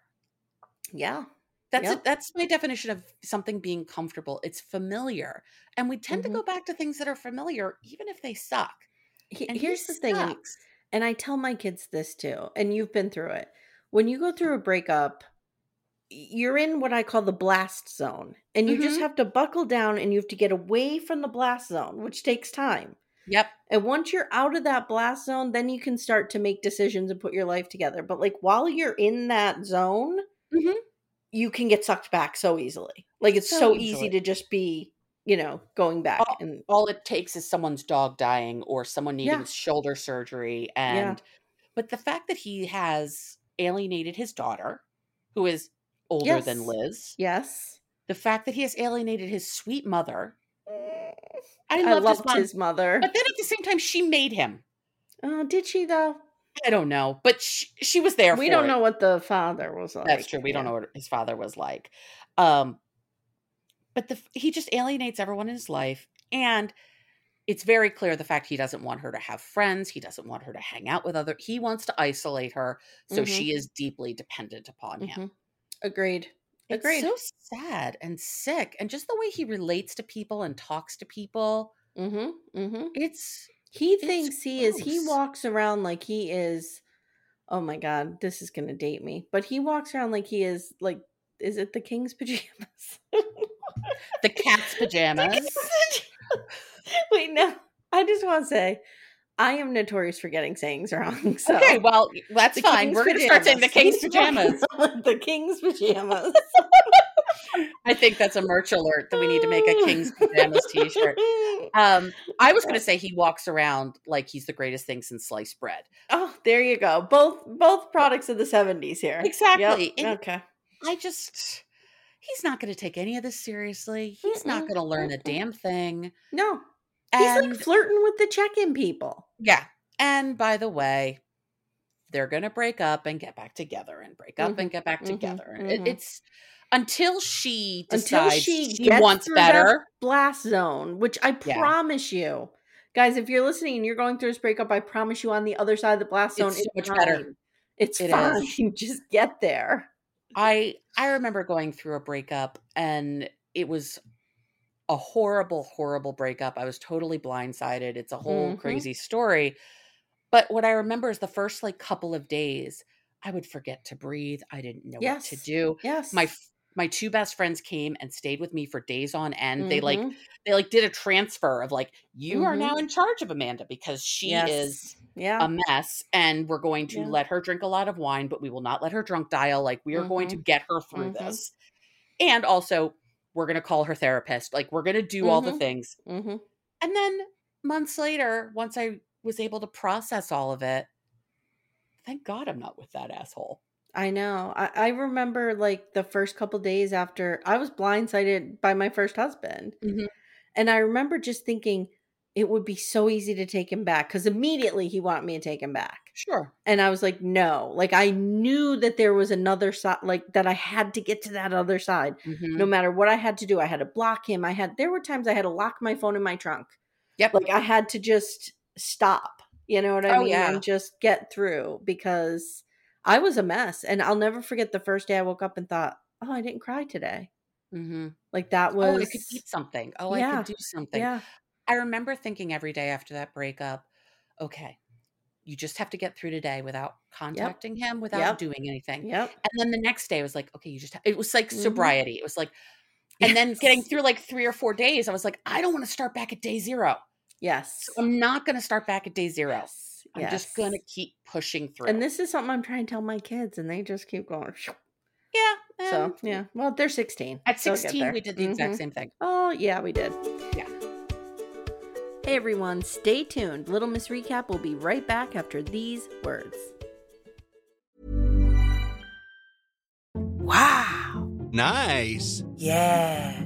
Yeah. That's Yep. it. That's my definition of something being comfortable. It's familiar, and we tend Mhm. to go back to things that are familiar, even if they suck. he- And he here's the thing, and, and I tell my kids this too, and you've been through it. When you go through a breakup, you're in what I call the blast zone, and you just Mhm. have to buckle down and you have to get away from the blast zone, which takes time. Yep. And once you're out of that blast zone, then you can start to make decisions and put your life together. But like while you're in that zone, Mhm. You can get sucked back so easily. Like it's so, So easy to just be, you know, going back Oh, and all it takes is someone's dog dying or someone needing Yeah. shoulder surgery and but the fact that he has alienated his daughter who is older than Liz yes. the fact that he has alienated his sweet mother mm. I I loved, loved his, mom, his mother. but then at the same time she made him Oh, did she though? I don't know but she, she was there We don't it. know what the father was like. That's true. We don't know what his father was like. Um, but the he just alienates everyone in his life, and it's very clear the fact he doesn't want her to have friends. He doesn't want her to hang out with other. He wants to isolate her, so Mhm. she is deeply dependent upon him. Mhm. Agreed. It's Agreed. so sad and sick, and just the way he relates to people and talks to people. Mm-hmm. Mm-hmm. It's He It's thinks he is. He walks around like he is. Oh my god, this is gonna date me. But he walks around like he is like. Is it the king's pajamas? the cat's pajamas. Wait, no. I just want to say, I am notorious for getting sayings wrong. So okay, well that's fine. king's We're going to start saying the king's pajamas. the king's pajamas. I think that's a merch alert that we need to make a king's pajamas t-shirt. Um, I was going to say he walks around like he's the greatest thing since sliced bread. Oh, there you go. Both both products of the seventies here. Exactly. And- Okay. I just, he's not going to take any of this seriously. He's not Mm-mm, going to learn a damn thing. No, he's And like flirting with the check-in people. yeah, and by the way, they're going to break up and get back together, and break up and get back mhm, together. And it- it's until she Until she she gets wants better. blast zone, which I Yeah. promise you, guys, if you're listening and you're going through this breakup, I promise you, on the other side of the blast zone, It's so much better. fine. It's It fine. is. Just get there. I I remember going through a breakup and it was a horrible horrible breakup. I was totally blindsided. It's a whole Mhm. crazy story. But what I remember is the first like couple of days I would forget to breathe. I didn't know what to do. Yes, My my two best friends came and stayed with me for days on end. They like Mhm. they like did a transfer of like you are Mhm. now in charge of Amanda because she Yes. is yeah. a mess and we're going to Yeah. let her drink a lot of wine but we will not let her drunk dial like we are going to get her through Mhm. this and also we're going to call her therapist like we're going to do all the things and then months later once i was able to process all of it thank god i'm not with that asshole I know. I, I remember like the first couple days after I was blindsided by my first husband. Mhm. And I remember just thinking it would be so easy to take him back because immediately he wanted me to take him back. sure And I was like, no. Like I knew that there was another side, like that I had to get to that other side. Mhm. No matter what I had to do, I had to block him. I had, there were times I had to lock my phone in my trunk. yep Like I had to just stop. You know what I Oh, mean? yeah. And just get through because I was a mess. And I'll never forget the first day I woke up and thought, oh, I didn't cry today. hmm Like that was. oh i could eat something oh i could do something Yeah. i remember thinking every day after that breakup okay you just have to get through today without contacting him without Yep. doing anything Yep. And then the next day I was like, okay, you just, ha- it was like Mhm. sobriety. It was like, and then getting through like three or four days, I was like, I don't want to start back at day zero. Yes. So I'm not going to start back at day zero. Yes. I'm just going to keep pushing through. And this is something I'm trying to tell my kids, and they just keep going. yeah. So, yeah. Well, they're 16. At 16, we did the exact Mhm. same thing. Oh, yeah, we did. Yeah. Hey, everyone. Stay tuned. Little Miss Recap will be right back after these words. Wow. Nice. Yeah.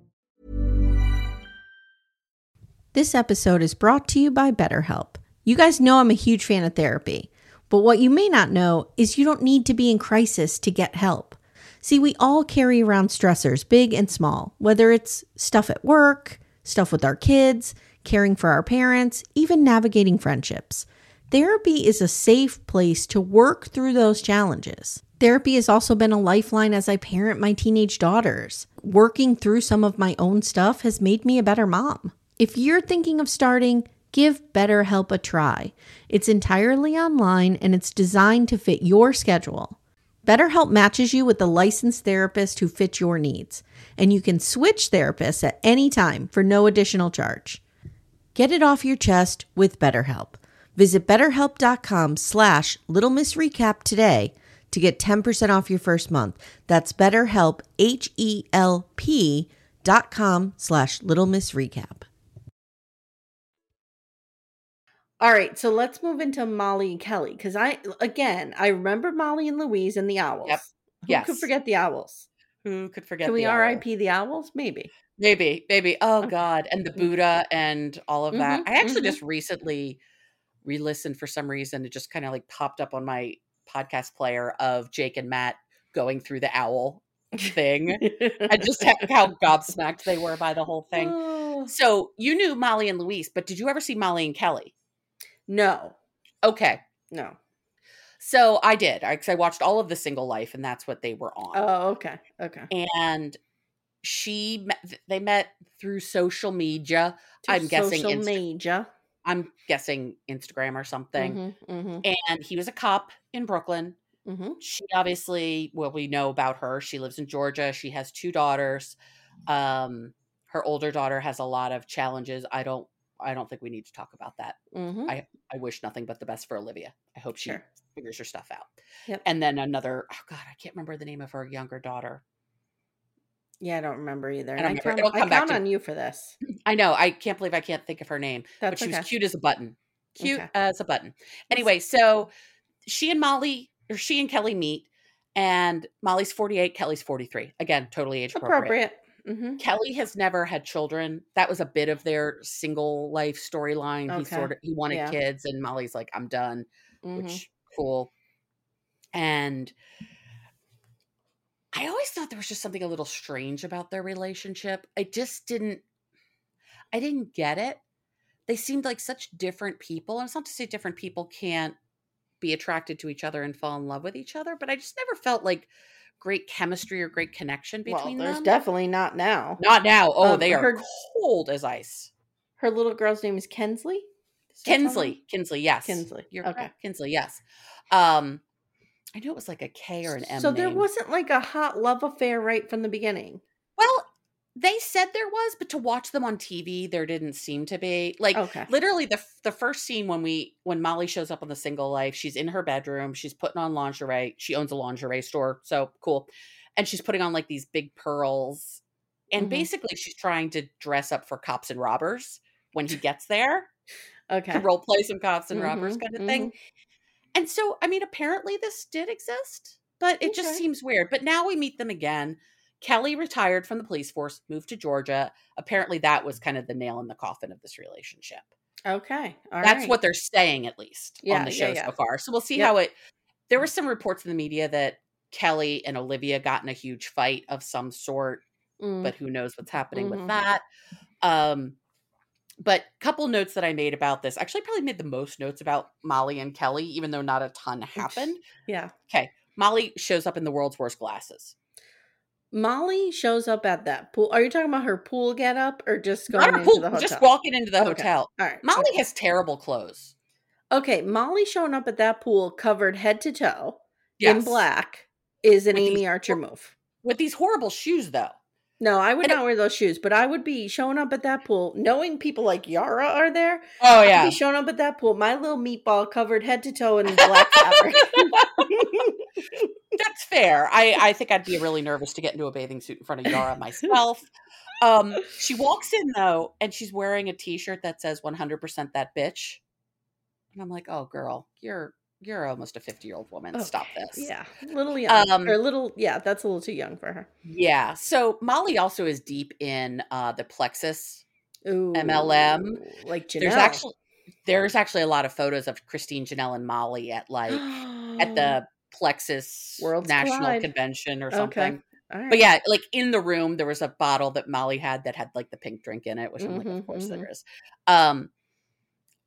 This episode is brought to you by BetterHelp. You guys know I'm a huge fan of therapy. But what you may not know is you don't need to be in crisis to get help. See, we all carry around stressors, big and small, whether it's stuff at work, stuff with our kids, caring for our parents, even navigating friendships. Therapy is a safe place to work through those challenges. Therapy has also been a lifeline as I parent my teenage daughters. Working through some of my own stuff has made me a better mom. If you're thinking of starting, give BetterHelp a try. It's entirely online and it's designed to fit your schedule. BetterHelp matches you with a licensed therapist who fits your needs, and you can switch therapists at any time for no additional charge. Get it off your chest with BetterHelp. Visit betterhelp.com slash Little Miss Recap today to get 10% off your first month. That's betterhelp, H-E-L-P dot com slash Little All right, so let's move into Molly and Kelly because I again I remember Molly and Louise and the owls. Yep. Who Yes. could forget the owls? Who could forget? Can we the? R.I.P. the owls? Maybe. Maybe, maybe. Oh God, and the Buddha and all of that. Mhm, I actually mhm. just recently re-listened for some reason. It just kind of like popped up on my podcast player of Jake and Matt going through the owl thing, and just how, how gobsmacked they were by the whole thing. Oh. So you knew Molly and Louise, but did you ever see Molly and Kelly? No, Okay, no. so I did. I, I watched all of the Single Life, and that's what they were on. Oh, okay, okay. and she met, they met through social media. I'm guessing social Insta- media. I'm guessing Instagram or something. Mm-hmm, mm-hmm, And he was a cop in Brooklyn. mm-hmm. She obviously, well, we know about her. She lives in Georgia. She has two daughters. Um, her older daughter has a lot of challenges. I don't, I don't think we need to talk about that. mm-hmm. I, I wish nothing but the best for Olivia. I hope she Sure. figures her stuff out. Yep. And then another, oh God, I can't remember the name of her younger daughter. Yeah, I don't remember either. I And don't I, remember. count, I back count to- on you for this. I know. I can't believe I can't think of her name. but That's she okay. was cute as a button. Cute Okay. as a button. Anyway, so she and Molly, or she and Kelly meet, and Molly's 48, Kelly's 43. Again, totally age appropriate. Appropriate. Mm-hmm. Kelly has never had children. That was a bit of their single life storyline. He sort of he wanted Yeah. kids, and Molly's like, I'm done, mm-hmm. which cool. And I always thought there was just something a little strange about their relationship. I just didn't I didn't get it. They seemed like such different people. And it's not to say different people can't be attracted to each other and fall in love with each other, but I just never felt like great chemistry or great connection between them? Well, there's them. definitely not now. Not now. Oh, Um, they are her- cold as ice. Her little girl's name is Kensley. That Kinsley. Kinsley, yes. Kinsley. You're okay. correct. Kinsley, yes. Um I knew it was like a K or an M. So there wasn't like a hot love affair right from the beginning. Well, they said there was, but to watch them on TV, there didn't seem to be. Like Okay. literally the the first scene when we when Molly shows up on the single life, she's in her bedroom, she's putting on lingerie. She owns a lingerie store, so cool. And she's putting on like these big pearls. And Mhm. basically she's trying to dress up for cops and robbers when he gets there. Okay. To role play some cops and robbers Mhm, kind of thing. And so, I mean, apparently this did exist, but it just seems weird. But now we meet them again. Kelly retired from the police force, moved to Georgia. Apparently, that was kind of the nail in the coffin of this relationship. Okay. All That's right. what they're saying, at least Yeah, on the show yeah. so far. So we'll see Yep. how it. There were some reports in the media that Kelly and Olivia got in a huge fight of some sort, Mm, but who knows what's happening Mhm. with that. Um, but couple notes that I made about this. Actually, probably made the most notes about Molly and Kelly, even though not a ton happened. yeah. Okay. Molly shows up in the world's worst glasses. Molly shows up at that pool. Are you talking about her pool get up or just going into pool, the hotel? just walking into the Okay. hotel. All right. Molly okay. has terrible clothes. Okay, Molly showing up at that pool covered head to toe in black is an With these Amye Archer move. With these horrible shoes, though. No, I would And it- not wear those shoes, but I would be showing up at that pool, knowing people like Yara are there. Oh, I'd be showing up at that pool, my little meatball covered head to toe in black fabric. That's fair. I, I think I'd be really nervous to get into a bathing suit in front of Yara myself. Um, she walks in though, and she's wearing a T-shirt that says "100% that bitch," and I'm like, "Oh, girl, you're you're almost a 50 year old woman. Stop this." Yeah, little young Um, or little. Yeah, that's a little too young for her. yeah. So Molly also is deep in uh, the Plexus Ooh, MLM. like Janelle. There's actually there's actually a lot of photos of Christine, Janelle, and Molly at like at the Plexus Worlds National collide. Convention or Okay. something. Right. But yeah, like in the room, there was a bottle that Molly had that had like the pink drink in it, which I'm like, of course mhm. there is. Um,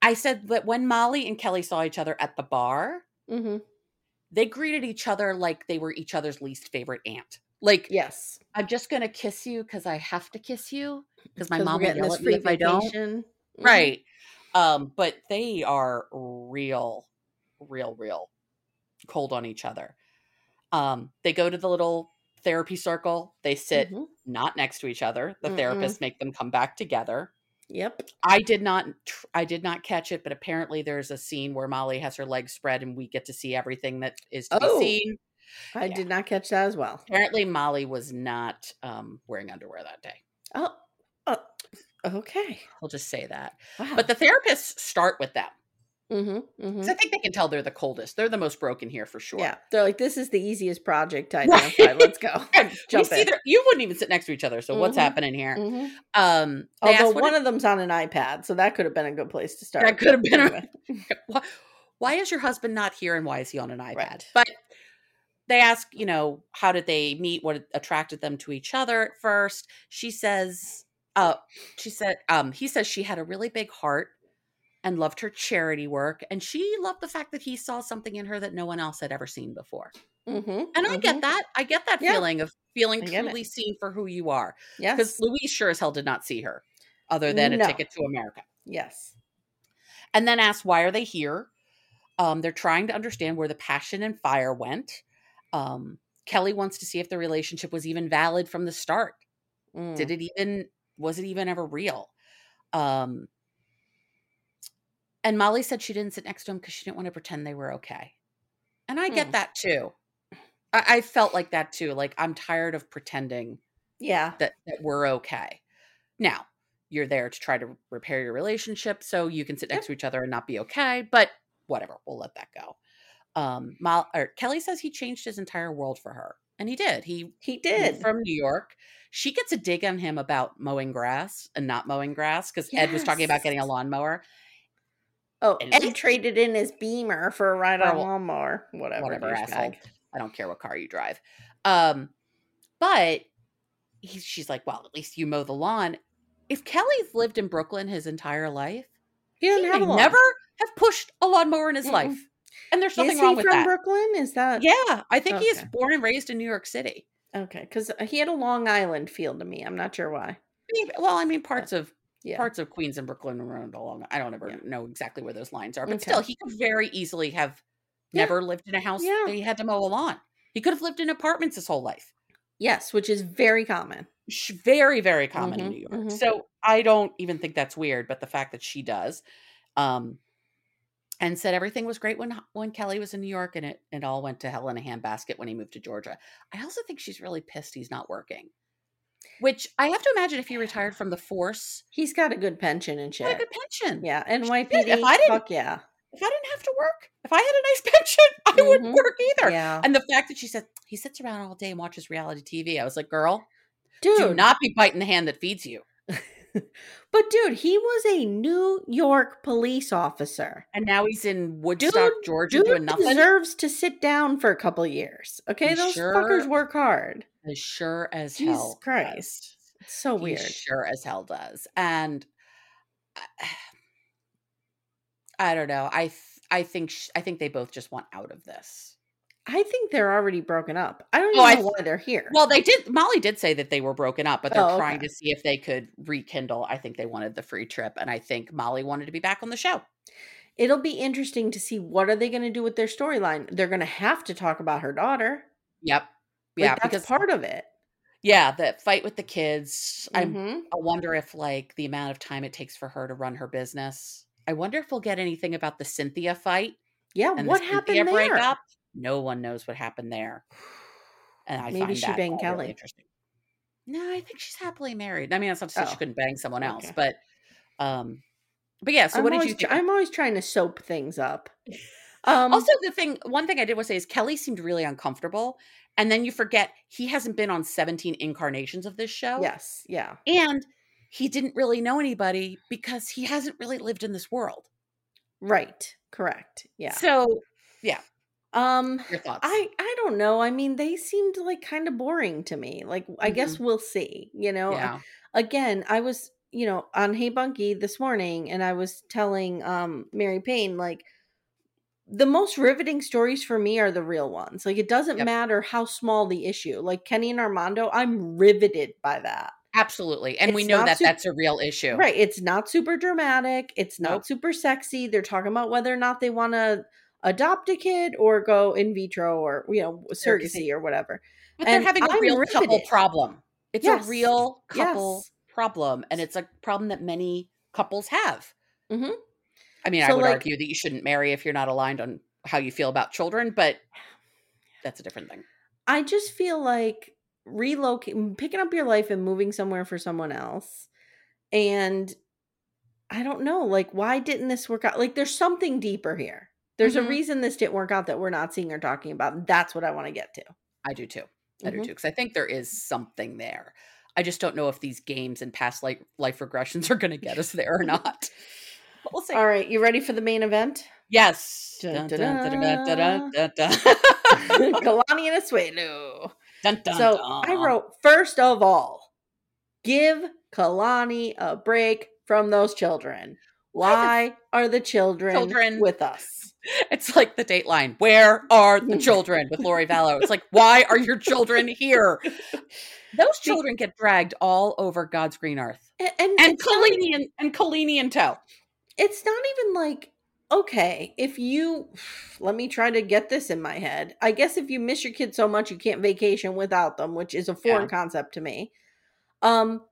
I said that when Molly and Kelly saw each other at the bar, hmm they greeted each other like they were each other's least favorite aunt. Like, Yes. I'm just gonna kiss you because I have to kiss you because my mom will yell at me if I don't. Mhm. Right. Um, but they are real, real, real cold on each other. Um, they go to the little therapy circle. They sit Mhm. not next to each other. The Mm-mm. therapists make them come back together. Yep. I did not tr- I did not catch it, but apparently there's a scene where Molly has her legs spread and we get to see everything that is to Oh. be seen. I Yeah. did not catch that as well. Apparently Molly was not um, wearing underwear that day. Oh. oh, okay. I'll just say that. Wow. But the therapists start with them. Hmm 'Cause I think they can tell they're the coldest. They're the most broken here for sure. Yeah, they're like, this is the easiest project I identify. Let's go. Jump see in. their- you wouldn't even sit next to each other. So what's Mhm. happening here? Mhm. Um, Although one it- of them's on an iPad, so that could have been a good place to start. that could have been. A, Anyway. why, why is your husband not here, and why is he on an iPad? Right. But they ask, you know, how did they meet? What attracted them to each other at first? She says, uh, she said, um, he says she had a really big heart and loved her charity work, and she loved the fact that he saw something in her that no one else had ever seen before. Mhm, And I get mhm. that. I get that Yeah. feeling of feeling get it. truly seen for who you are. Yes. Because Louise sure as hell did not see her, other than a ticket to America. yes. And then asked why are they here? Um, they're trying to understand where the passion and fire went. Um, Kelly wants to see if the relationship was even valid from the start. Mm. Did it even was it even ever real? Um, and Molly said she didn't sit next to him because she didn't want to pretend they were okay. And I get Hmm. that too. I, I felt like that too. Like I'm tired of pretending Yeah. that, that we're okay. Now, you're there to try to repair your relationship so you can sit next to each other and not be okay, but whatever, we'll let that go. Um, Mal- or Kelly says he changed his entire world for her, and he did. He He did. from New York. She gets a dig on him about mowing grass and not mowing grass because Ed was talking about getting a lawnmower. Oh, and he- traded in his Beamer for a ride on a- lawnmower. Whatever. whatever asshole. I don't care what car you drive. Um, but he, she's like, well, at least you mow the lawn. If Kelly's lived in Brooklyn his entire life, He he have may a lawn. never have pushed a lawnmower in his Mm-mm. life, and there's nothing Is wrong he with from that. Brooklyn? Is that Yeah, I think he is born and raised in New York City. okay? Because he had a Long Island feel to me. I'm not sure why. Well, I mean, parts of Yeah. parts of Queens and Brooklyn around along. I don't ever Yeah. know exactly where those lines are, but Okay. still, he could very easily have Yeah. never lived in a house Yeah. that he had to mow a lawn. He could have lived in apartments his whole life. Yes, which is very common. very very common in Mhm, new york mhm. so i don't even think that's weird but the fact that she does um and said everything was great when when kelly was in new york and it it all went to hell in a handbasket when he moved to georgia i also think she's really pissed he's not working which i have to imagine if he retired from the force He's got a good pension and he had a shit. good pension Yeah, Shit, NYPD. if I didn't- fuck yeah. if i didn't have to work if i had a nice pension i wouldn't Mhm. work either Yeah, and the fact that she said he sits around all day and watches reality tv i was like girl dude. do not be biting the hand that feeds you but dude, he was a New York police officer. And now he's in Woodstock, Dude, Georgia, Dude doing nothing. deserves to sit down for a couple years. Okay, He those sure- fuckers work hard. As sure as Jesus hell. Christ. So. He weird. sure as hell does. And I- I don't know. I th- I think sh- I think they both just want out of this. I think they're already broken up. I don't Oh, even know th- why they're here. Well, they did. Molly did say that they were broken up, but they're Oh, trying okay. to see if they could rekindle. I think they wanted the free trip, and I think Molly wanted to be back on the show. It'll be interesting to see what are they going to do with their storyline. They're going to have to talk about her daughter. Yep. Like, Yeah, that's because part of it. yeah, the fight with the kids. I'm Mhm. I wonder if like the amount of time it takes for her to run her business. I wonder if we'll get anything about the Cynthia fight Yeah, what happened Cynthia there? breakup. No one knows what happened there. And I Maybe find she that banged Kelly. really interesting. No, I think she's happily married. I mean, that's not to say she Oh, couldn't bang someone else, okay. but um but yeah, so I'm what did always, you think? I'm always trying to soap things up. Um, also, the thing, one thing I did want to say is Kelly seemed really uncomfortable, and then you forget he hasn't been on 17 incarnations of this show. yes, yeah. and he didn't really know anybody because he hasn't really lived in this world. Right. Correct. Yeah. So, yeah. Um Your thoughts? I I don't know. I mean, they seemed like kind of boring to me. Like I guess we'll see, you know. Mm-hmm. yeah. Again, I was, you know, on Hey Bunky this morning and I was telling um Mary Payne like the most riveting stories for me are the real ones. Like it doesn't Yep. matter how small the issue. Like Kenny and Armando, I'm riveted by that. Absolutely. And we know that that's a real issue. Right. It's not super dramatic. It's not Nope. super sexy. They're talking about whether or not they want to adopt a kid or go in vitro or, you know, surrogacy or whatever. But they're having a I'm real couple problem. It's Yes. a real couple Yes. problem. And it's a problem that many couples have. Mhm. I mean, I would like- argue that you shouldn't marry if you're not aligned on how you feel about children, but that's a different thing. I just feel like relocating, picking up your life and moving somewhere for someone else. And I don't know, like, why didn't this work out? Like, there's something deeper here. There's Mhm. a reason this didn't work out that we're not seeing or talking about. and That's what I want to get to. I do too. I do Mhm. too. Because I think there is something there. I just don't know if these games and past life, life regressions are going to get us there or not. But we'll see. All right, you ready for the main event? Yes. Kalani and Asuelu. Dun, dun, So dun. I wrote, first of all, give Kalani a break from those children. Why are the children, children- with us? It's like the Dateline. Where are the children with Lori Vallow? It's like, why are your children here? Those children get dragged all over God's green earth, A- And, and it's and, and tow. it's not even like, okay, if you, let me try to get this in my head. I guess if you miss your kids so much, you can't vacation without them, which is a foreign Yeah. concept to me. Um,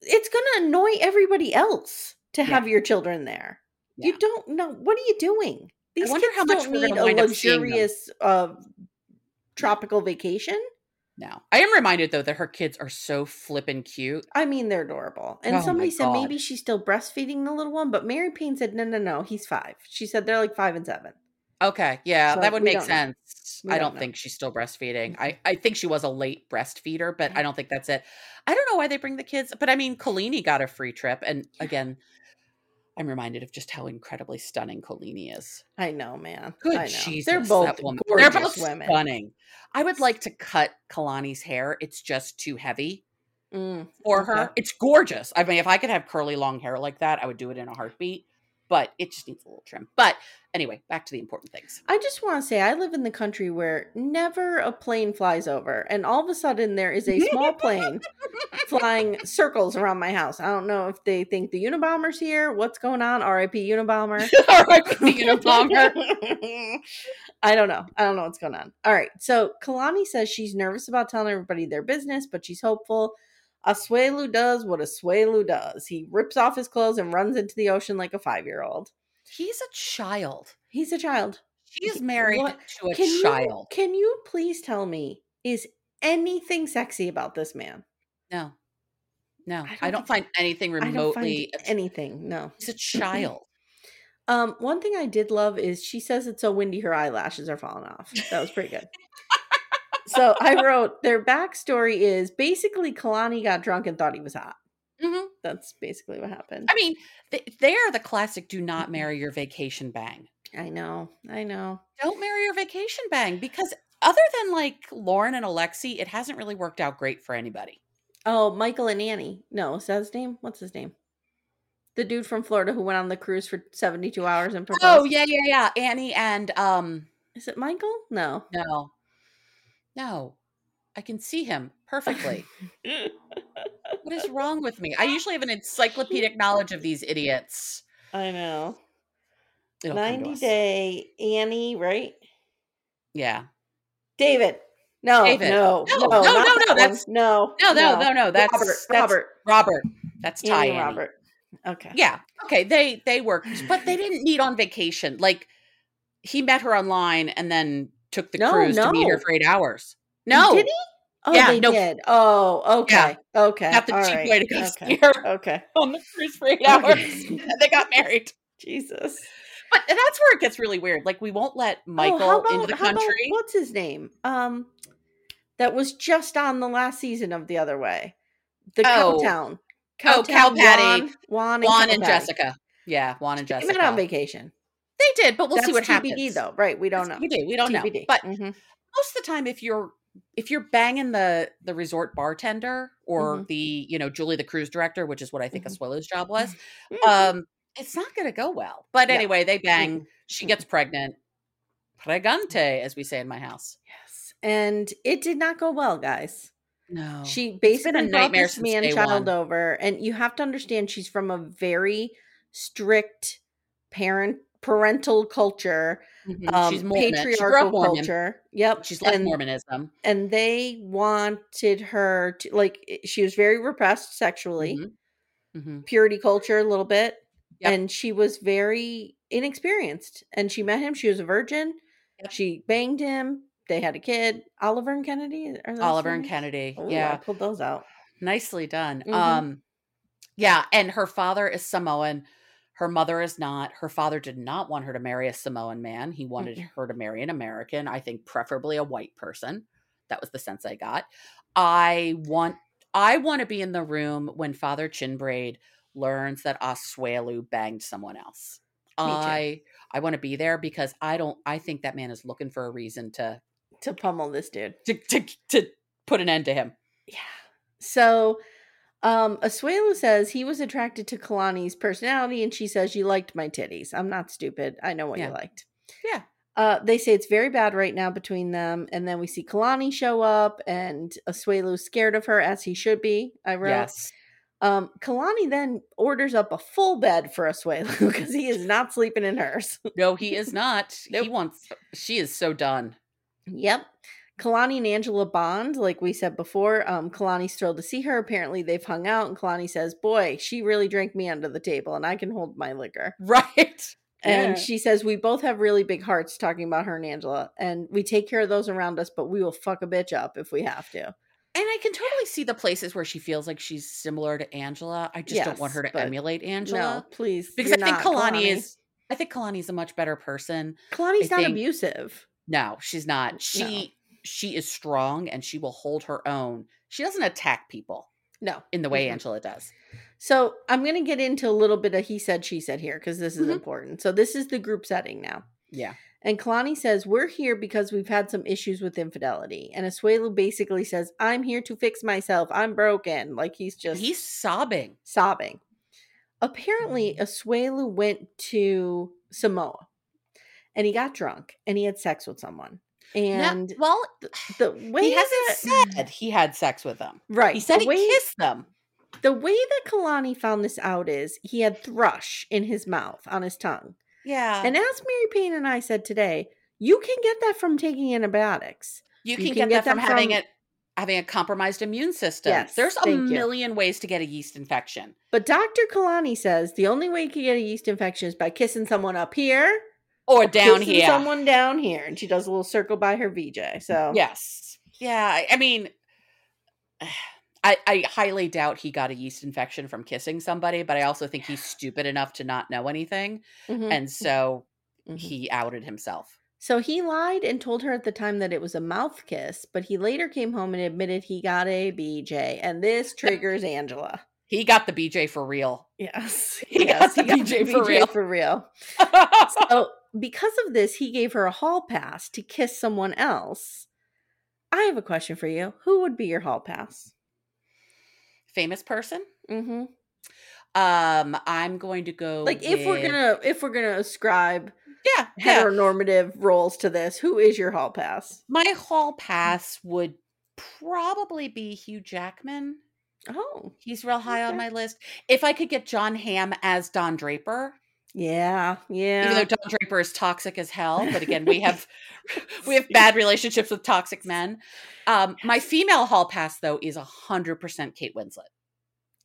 it's going to annoy everybody else to Yeah. have your children there. Yeah. You don't know what are you doing? These wonder kids how much don't need a wind up seeing them. luxurious uh, tropical vacation. No, I am reminded though that her kids are so flippin' cute. I mean, they're adorable. And Oh somebody said maybe she's still breastfeeding the little one, but Mary Payne said no, no, no, he's five. She said they're like five and seven. Okay, yeah, So that would make sense. I don't don't think she's still breastfeeding. I, I think she was a late breastfeeder, but I don't think that's it. I don't know why they bring the kids, but I mean, Kalani got a free trip, and again, I'm reminded of just how incredibly stunning Kalani is. I know, man. Good I know. Jesus, they're both that woman. gorgeous They're both women. stunning. I would like to cut Kalani's hair. It's just too heavy Mm, for Okay. her. It's gorgeous. I mean, if I could have curly long hair like that, I would do it in a heartbeat. But it just needs a little trim. But anyway, back to the important things. I just want to say I live in the country where never a plane flies over, and all of a sudden there is a small plane flying circles around my house. I don't know if they think the Unabomber's here. What's going on? R.I.P. Unabomber. R.I.P. Unabomber. I don't know. I don't know what's going on. All right. So Kalani says she's nervous about telling everybody their business, but she's hopeful. Asuelu does what Asuelu does. He rips off his clothes and runs into the ocean like a five year old. He's a child. He's a child. She's married what- to a Can you, child. can you please tell me, is anything sexy about this man? No. No. I I don't don't, find anything don't remotely find anything. No. He's a child. Um, one thing I did love is she says it's so windy her eyelashes are falling off. That was pretty good. so I wrote their backstory is basically Kalani got drunk and thought he was hot. Mhm. That's basically what happened. I mean, they, they are the classic do not marry your vacation bang. I know, I know. Don't marry your vacation bang because other than like Loren and Alexei, it hasn't really worked out great for anybody. Oh, Michael and Annie. No, is that his name? What's his name? The dude from Florida who went on the cruise for 72 hours and proposed. Oh, yeah, yeah, yeah. Annie and um Is it Michael? No. no. No. I can see him perfectly. what is wrong with me? I usually have an encyclopedic knowledge of these idiots. I know. It'll 90. Day Annie, right? Yeah. David. No, David. no, No, no, no, no, no, that's- no, No, no, no, no. That's Robert. that's Robert. Robert. That's Ty Annie Robert. Okay. Yeah. Okay. They they worked, but they didn't meet on vacation. Like he met her online and then took the No, cruise to meet her for eight hours. No, Did he? Oh, Yeah, they no. did. Oh, okay. Okay. not the all cheap right, way to go okay. Okay. on the cruise for eight hours. Okay. and they got married. Jesus. But that's where it gets really weird. Like we won't let Michael Oh, about, into the how about- country. what's his name? Um, that was just on the last season of The Other Way. The Oh. Cowtown. Oh, Cow Patty. Juan, Juan, and, Juan and Jessica. Yeah, Juan and Jessica. met on vacation. They did, but we'll That's see what TBD happens. though, right? We don't That's know. TBD. We don't know. TBD. But Mhm. most of the time, if you're if you're banging the the resort bartender or Mhm. the you know Julie the cruise director, which is what I think Mhm. Asuelu's job was, Mhm. um, it's not going to go well. But Yeah. anyway, they bang. She gets pregnant. Pregante, as we say in my house. yes, and it did not go well, guys. No, She basically brought nightmare this man child one. over, and you have to understand she's from a very strict parent parental culture, Mhm. um, she's Mormon. Patriarchal culture. Yep, She's and, Mormonism. and they wanted her to like. She was very repressed sexually, Mhm. Mhm. purity culture a little bit, Yep. and she was very inexperienced. And she met him. She was a virgin. Yep. She banged him. They had a kid. Oliver and Kennedy. Oliver their and? Kennedy. Ooh, I yeah, pulled those out. nicely done. Mhm. Um, yeah, and her father is Samoan. Her mother is not. Her father did not want her to marry a Samoan man. He wanted Mm-mm. her to marry an American. I think preferably a white person. That was the sense I got. I want. I want to be in the room when Father Chinbraid learns that Asuelu banged someone else. I I want to be there because I don't. I think that man is looking for a reason to to pummel this dude. to to, to put an end to him. Yeah. So um Asuelu says he was attracted to Kalani's personality and she says you liked my titties. I'm not stupid. I know what Yeah. you liked. Yeah. Uh they say it's very bad right now between them and then we see Kalani show up and Asuelu's scared of her as he should be. I wrote Yes. um Kalani then orders up a full bed for Asuelu because he is not sleeping in hers. No, he is not. Nope. He wants. She is so done. Yep. Kalani and Angela bond, like we said before. Um, Kalani's thrilled to see her. Apparently, they've hung out, and Kalani says, "Boy, she really drank me under the table, and I can hold my liquor." Right. And Yeah. she says, "We both have really big hearts." Talking about her and Angela, and we take care of those around us, but we will fuck a bitch up if we have to. And I can totally see the places where she feels like she's similar to Angela. I just don't want her to emulate No, Angela. please, because I think not, Kalani, is. I think Kalani is a much better person. Kalani's I not abusive. No, she's not. She she is strong and she will hold her own. She doesn't attack people No, in the way Mhm. Angela does. So I'm going to get into a little bit of he said, she said here because this is Mhm. important. So this is the group setting now. Yeah. And Kalani says, We're here because we've had some issues with infidelity. And Asuelu basically says, I'm here to fix myself. I'm broken. Like he's just He's sobbing. sobbing. Apparently, Asuelu went to Samoa and he got drunk and he had sex with someone. No, And well, the way he hasn't that- said he had sex with them. right, He said the he way, kissed them. the way that Kalani found this out is he had thrush in his mouth on his tongue. Yeah. And as Mary Payne and I said today, you can get that from taking antibiotics. You You can, can get, get that from them having it having a compromised immune system. Yes, There's a thank you. million ways to get a yeast infection. But Dr. Kalani says the only way you can get a yeast infection is by kissing someone up here, Or down here. someone down here, and she does a little circle by her VJ. So Yes. Yeah. I- mean, I, I highly doubt he got a yeast infection from kissing somebody, but I also think he's stupid enough to not know anything. Mhm, And so mhm. he outed himself. so he lied and told her at the time that it was a mouth kiss, but he later came home and admitted he got a BJ, and this triggers Angela. He got the BJ for real. Yes, He yes, got the BJ for real. For real. So, because of this, he gave her a hall pass to kiss someone else. I have a question for you. Who would be your hall pass? Famous person. Mm-hmm. Um, I'm going to go Like, if we're gonna if we're gonna ascribe yeah, yeah. heteronormative roles to this, who is your hall pass? My hall pass would probably be Hugh Jackman. Oh, He's real high on my list. If I could get Jon Hamm as Don Draper, yeah, yeah. even though Don Draper is toxic as hell, but again, we have we have bad relationships with toxic men. Um, my female hall pass though is hundred percent Kate Winslet.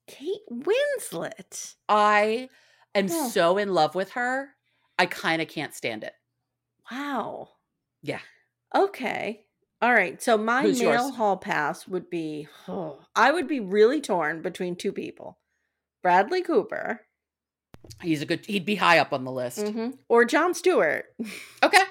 Kate Winslet. I am Oh. so in love with her. I kind of can't stand it. Wow. Yeah. Okay. All right. So my Who's male yours? hall pass would be oh, I would be really torn between two people. Bradley Cooper He's a good. He'd be high up on the list. mhm, or Jon Stewart. Okay,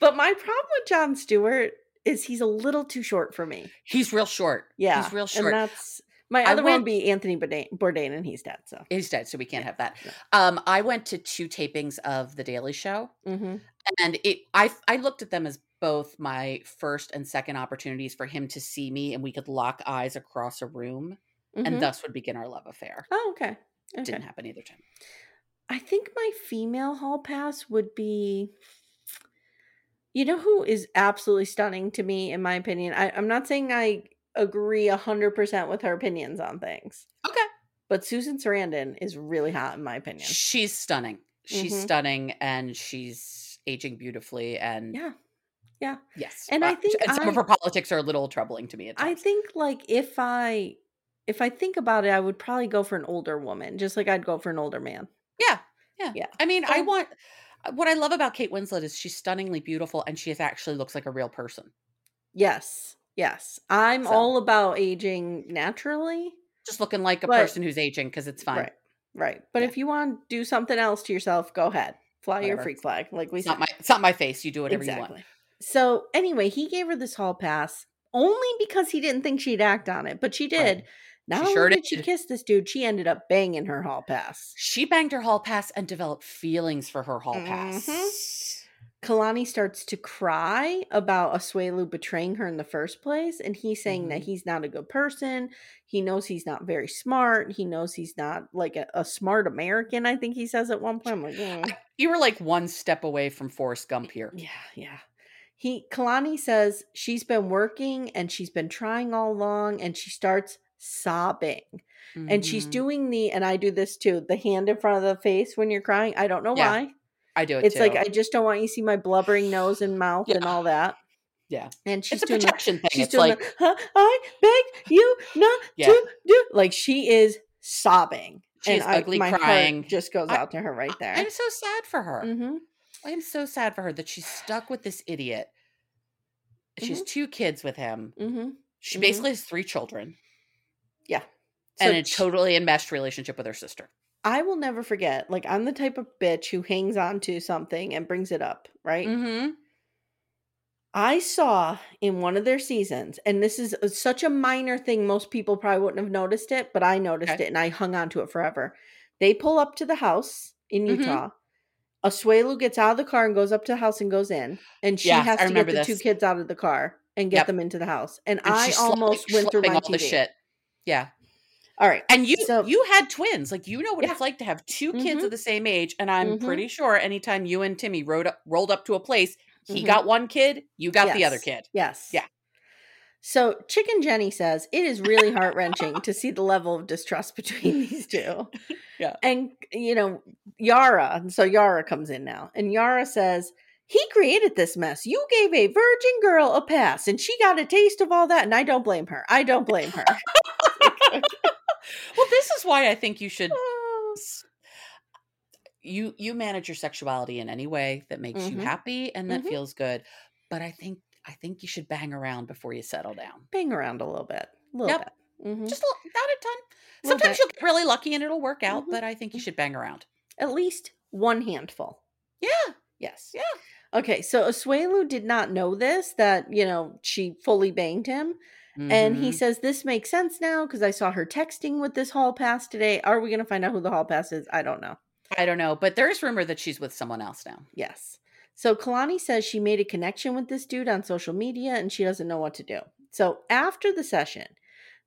But my problem with Jon Stewart is he's a little too short for me. he's real short. Yeah. he's real short. And that's My other one would be Anthony Bourdain, Bourdain, and he's dead. So. He's dead, so we can't Yeah, have that. no. Um, I went to two tapings of The Daily Show, hmm and it I I looked at them as both my first and second opportunities for him to see me, and we could lock eyes across a room, and thus would begin our love affair. oh, okay. Okay. Didn't happen either time. I think my female hall pass would be. You know who is absolutely stunning to me, in my opinion? I, I'm not saying I agree 100% with her opinions on things, Okay, but Susan Sarandon is really hot, in my opinion. she's stunning. She's Mhm. stunning, and she's aging beautifully. And Yeah. Yeah. yes, And I uh, think and some of her politics are a little troubling to me. At I think, like, if I. If I think about it, I would probably go for an older woman, just like I'd go for an older man. Yeah, yeah, Yeah. I mean, I want. uh, What I love about Kate Winslet is she's stunningly beautiful, and she actually looks like a real person. Yes. Yes. I'm So- all about aging naturally. Just looking like a But- person who's aging because it's fine. Right. Right. But Yeah. if you want to do something else to yourself, go ahead. Fly your freak flag, like we It's said. not my it's not my face. You do whatever you want. So anyway, he gave her this hall pass only because he didn't think she'd act on it, but she did. Right. Not She sure did she kiss this dude, she ended up banging her hall pass. She banged her hall pass and developed feelings for her hall pass. Mhm. Kalani starts to cry about Asuelu betraying her in the first place, and he's saying that Mhm. he's not a good person. He knows he's not very smart. He knows he's not like a, a smart American. I think he says at one point. I'm like, "Mm." You were like one step away from Forrest Gump here. Yeah, yeah. He Kalani says she's been working and she's been trying all along and she starts sobbing. And she's Mhm. doing the and I do this too, the hand in front of the face when you're crying. I don't know Yeah, why. I do it It's like. I just don't want you to see my blubbering nose and mouth and all that. yeah. And she's It's a doing the, protection thing. she's It's doing like the, "Huh, I beg you not Yeah. to do like she is sobbing. She and I- ugly my crying. just goes I- out to her right there. I'm so sad for her. hmm I'm so sad for her that she's stuck with this idiot. She has Mhm. two kids with him. hmm She Mhm. basically has three children Yeah. and So a sh- totally enmeshed relationship with her sister. I will never forget. Like I'm the type of bitch who hangs on to something and brings it up, right? Mm-hmm. I saw in one of their seasons, and this is a- such a minor thing, most people probably wouldn't have noticed it, but I noticed Okay. it and I hung on to it forever. They pull up to the house in Mhm. Utah. Asuelu gets out of the car and goes up to the house and goes in, and she Yeah, has to get the two kids out of the car and get Yep. them into the house. And, And I almost went through my all the TV. shit. Yeah. All right, And you So- you had twins. Like you know what Yeah. it's like to have 2 kids Mhm. of the same age. And I'm Mhm. pretty sure anytime you and Timmy rode up, rolled up to a place, he Mhm. got one kid, you got the other kid. Yes. Yeah. So Chicken Jenny says it is really heart wrenching to see the level of distrust between these two. Yeah. And you know, Yara, and so Yara comes in now, and Yara says, He created this mess. You gave a virgin girl a pass, and she got a taste of all that, and I don't blame her. I don't blame her. Well, this is why I think you should Oh, you you manage your sexuality in any way that makes you Mhm. happy and that Mhm. feels good. But I think I think you should bang around before you settle down. Bang around a little bit. A little Yep. bit. Mhm. Just a little, not a ton. Little Sometimes bit. you'll get really lucky and it'll work out, Mhm. but I think you should bang around. At least one handful. Yeah. Yes. Yeah. Okay, so Asuelu did not know this, that, you know, she fully banged him. And he Mhm. says, This makes sense now because I saw her texting with this hall pass today. Are we going to find out who the hall pass is? I don't know. I don't know, but there's rumor that she's with someone else now. Yes. So Kalani says she made a connection with this dude on social media and she doesn't know what to do. So after the session,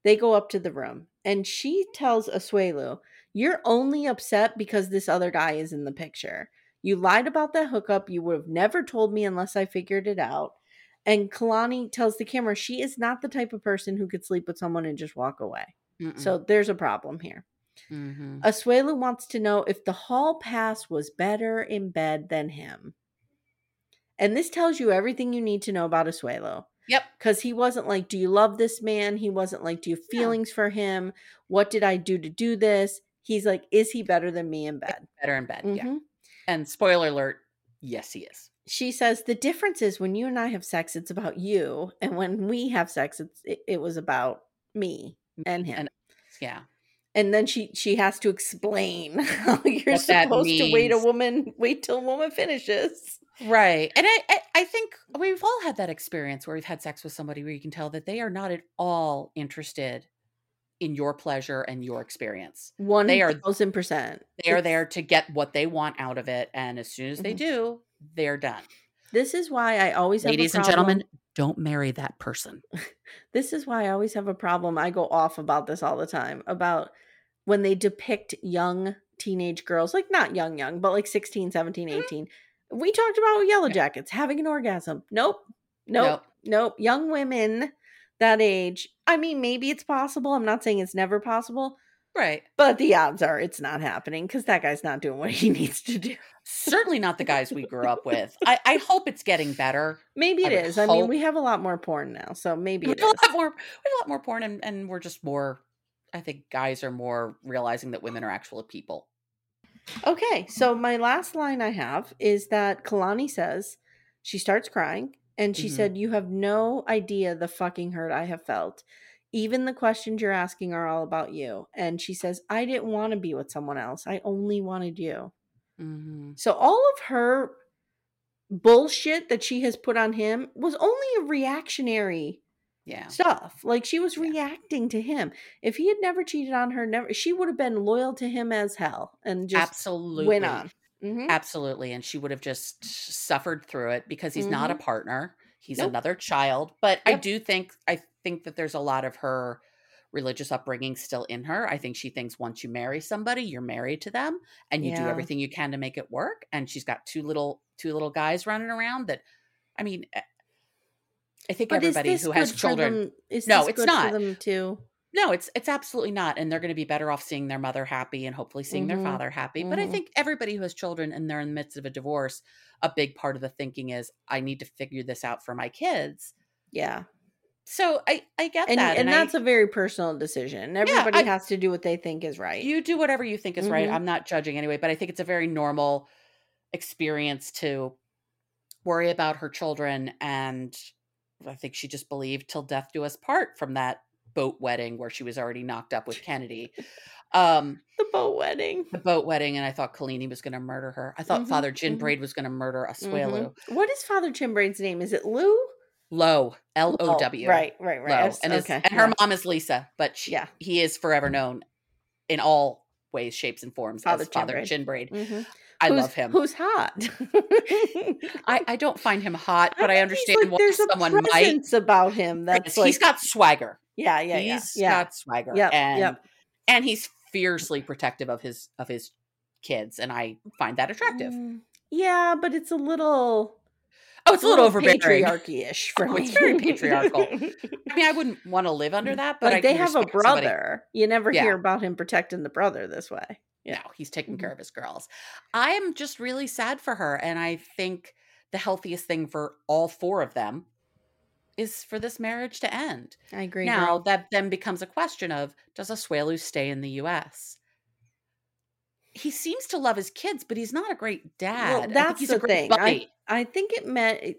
they go up to the room and she tells Asuelu, You're only upset because this other guy is in the picture. You lied about that hookup. You would have never told me unless I figured it out. And Kalani tells the camera she is not the type of person who could sleep with someone and just walk away. Mm-mm. So there's a problem here. Mhm. Asuelu wants to know if the hall pass was better in bed than him. And this tells you everything you need to know about Asuelu. Yep. Because he wasn't like, Do you love this man? He wasn't like, Do you have feelings for him? What did I do to do this? He's like, Is he better than me in bed? Better in bed. Yeah. Mhm. And spoiler alert, yes, he is. She says, The difference is when you and I have sex, it's about you. And when we have sex, it's, it, it was about me and him. and- Yeah. and then she she has to explain how you're What supposed to wait a woman wait till a woman finishes Right. And I, I I think we've all had that experience where we've had sex with somebody where you can tell that they are not at all interested in your pleasure and your experience. One They are- thousand percent. They are there to get what they want out of it. And as soon as they Mhm. do, they're done. This is why I always have Ladies and gentlemen, don't marry that person. This is why I always have a problem. I go off about this all the time about when they depict young teenage girls, like not young, young, but like 16, 17, Mm-hmm. 18. We talked about Yellow Jackets having an orgasm. Nope. Nope. Nope. Young women that age. I mean, maybe it's possible. I'm not saying it's never possible, Right. but the odds are it's not happening because that guy's not doing what he needs to do. Certainly not the guys we grew up with. I, I hope it's getting better. Maybe I it would is. I mean, we have a lot more porn now, so maybe We it have a is. lot more we have a lot more porn and, and we're just more I think guys are more realizing that women are actual people. Okay, so my last line I have is that Kalani says she starts crying and she Mhm. said, You have no idea the fucking hurt I have felt. Even the questions you're asking are all about you. And she says, I didn't want to be with someone else. I only wanted you. Mm-hmm. So all of her bullshit that she has put on him was only a reactionary Yeah. stuff. Like she was Yeah. reacting to him. If he had never cheated on her, never she would have been loyal to him as hell and just Absolutely. went on. Mhm. Absolutely. And she would have just suffered through it because he's not a partner. He's Nope. another child. But I do think I think that there's a lot of her religious upbringing still in her. I think she thinks once you marry somebody, you're married to them and you do everything you can to make it work. And she's got two little two little guys running around that I mean eh, I think But everybody who has children is No, it's not. them too. No, it's it's absolutely not, and they're going to be better off seeing their mother happy and hopefully seeing Mhm. their father happy. But I Mhm. think everybody who has children and they're in the midst of a divorce, a big part of the thinking is I need to figure this out for my kids. Yeah. So I I get And that, and, I- that's a very personal decision. Everybody I- has to do what they think is right. you do whatever you think is right. Mhm. I'm not judging anyway, but I think it's a very normal experience to worry about her children and I think she just believed till death do us part from that boat wedding where she was already knocked up with Kennedy. Um the boat wedding. the boat wedding and I thought Kalini was going to murder her. I thought Mhm, Father Chin mhm. Braid was going to murder Asuelu. Mhm. What is Father Chin Braid's name? Is it Lou? Low, L O Oh, right, right, right. Low. And, his, okay, and her yeah. mom is Lisa, but she, Yeah. he is forever known in all ways, shapes, and forms Father as Father Chin Chin Braid. Mhm. I Who's- love him. Who's hot? I, I don't find him hot, but I, he's understand like- why there's someone a might. presence about him that's like he's got swagger. yeah, yeah, yeah, He's yeah. got swagger. Yep, and, yep. and he's fiercely protective of his of his kids, and I find that attractive. Mm, Yeah, but it's a little Oh, it's a little overbearing. patriarchy-ish for Oh, me. it's very patriarchal. I mean, I wouldn't want to live under mm, that, but like they have a respect somebody- brother. You never Yeah. hear about him protecting the brother this way. Yeah. No, he's taking care mm-hmm. of his girls. I am just really sad for her, and I think the healthiest thing for all four of them is for this marriage to end. I agree. now girl. that then becomes a question of does Asuelu stay in the U.S. He seems to love his kids, but he's not a great dad. Think that's he's the a great thing. buddy. I, I think it meant,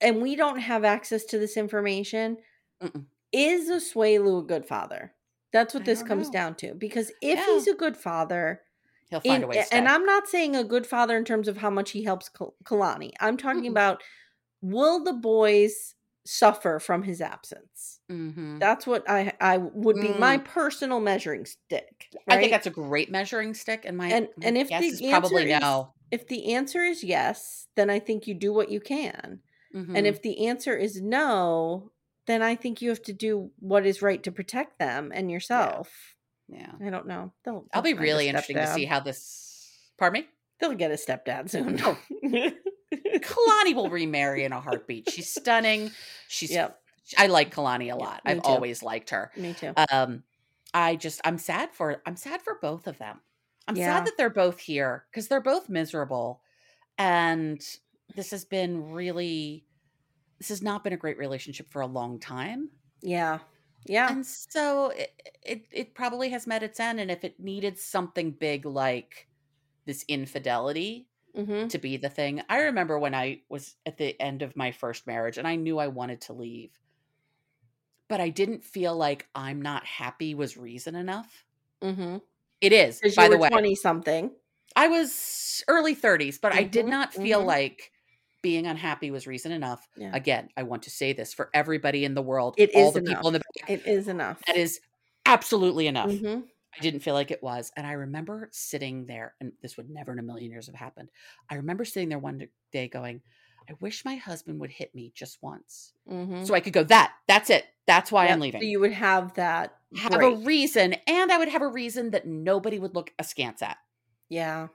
and we don't have access to this information. Mm-mm. Is Asuelu a good father? That's what I this comes know. down to. Because if Yeah. he's a good father, He'll find in- a way. To and I'm not saying a good father in terms of how much he helps Kal- Kalani. I'm talking Mm-mm. about will the boys suffer from his absence? Mhm. That's what I I would be my Mm. personal measuring stick. I think that's a great measuring stick, and my And- my and if the is probably answer is- no. if the answer is yes, then I think you do what you can. And Mhm. if the answer is no, then I think you have to do what is right to protect them and yourself. yeah, I don't know. They'll, I'll be really interesting to see how this. Pardon me. they'll get a stepdad soon. Oh. Kalani will remarry in a heartbeat. She's stunning. She's. yep, I like Kalani a lot. I've too. always liked her. me too. Um, I just I'm sad for I'm sad for both of them. I'm Yeah. sad that they're both here because they're both miserable, and this has been really. This has not been a great relationship for a long time. yeah, yeah, And so it, it it probably has met its end. And if it needed something big like this infidelity hmm to be the thing, I remember when I was at the end of my first marriage and I knew I wanted to leave, but I didn't feel like I'm not happy was reason enough. hmm It is, by the way. twenty something. I was early 30s, but I did Mhm, not feel mhm. like being unhappy was reason enough. Yeah. Again, I want to say this for everybody in the world, It all is the people in the back. It is enough. that is absolutely enough. Mhm. I didn't feel like it was. And I remember sitting there, and this would never in a million years have happened. I remember sitting there one day going, I wish my husband would hit me just once. Mhm. So I could go, that, that's it. That's why Yep, I'm leaving. So you would have that. have a reason, and I would have a reason that nobody would look askance at, Yeah.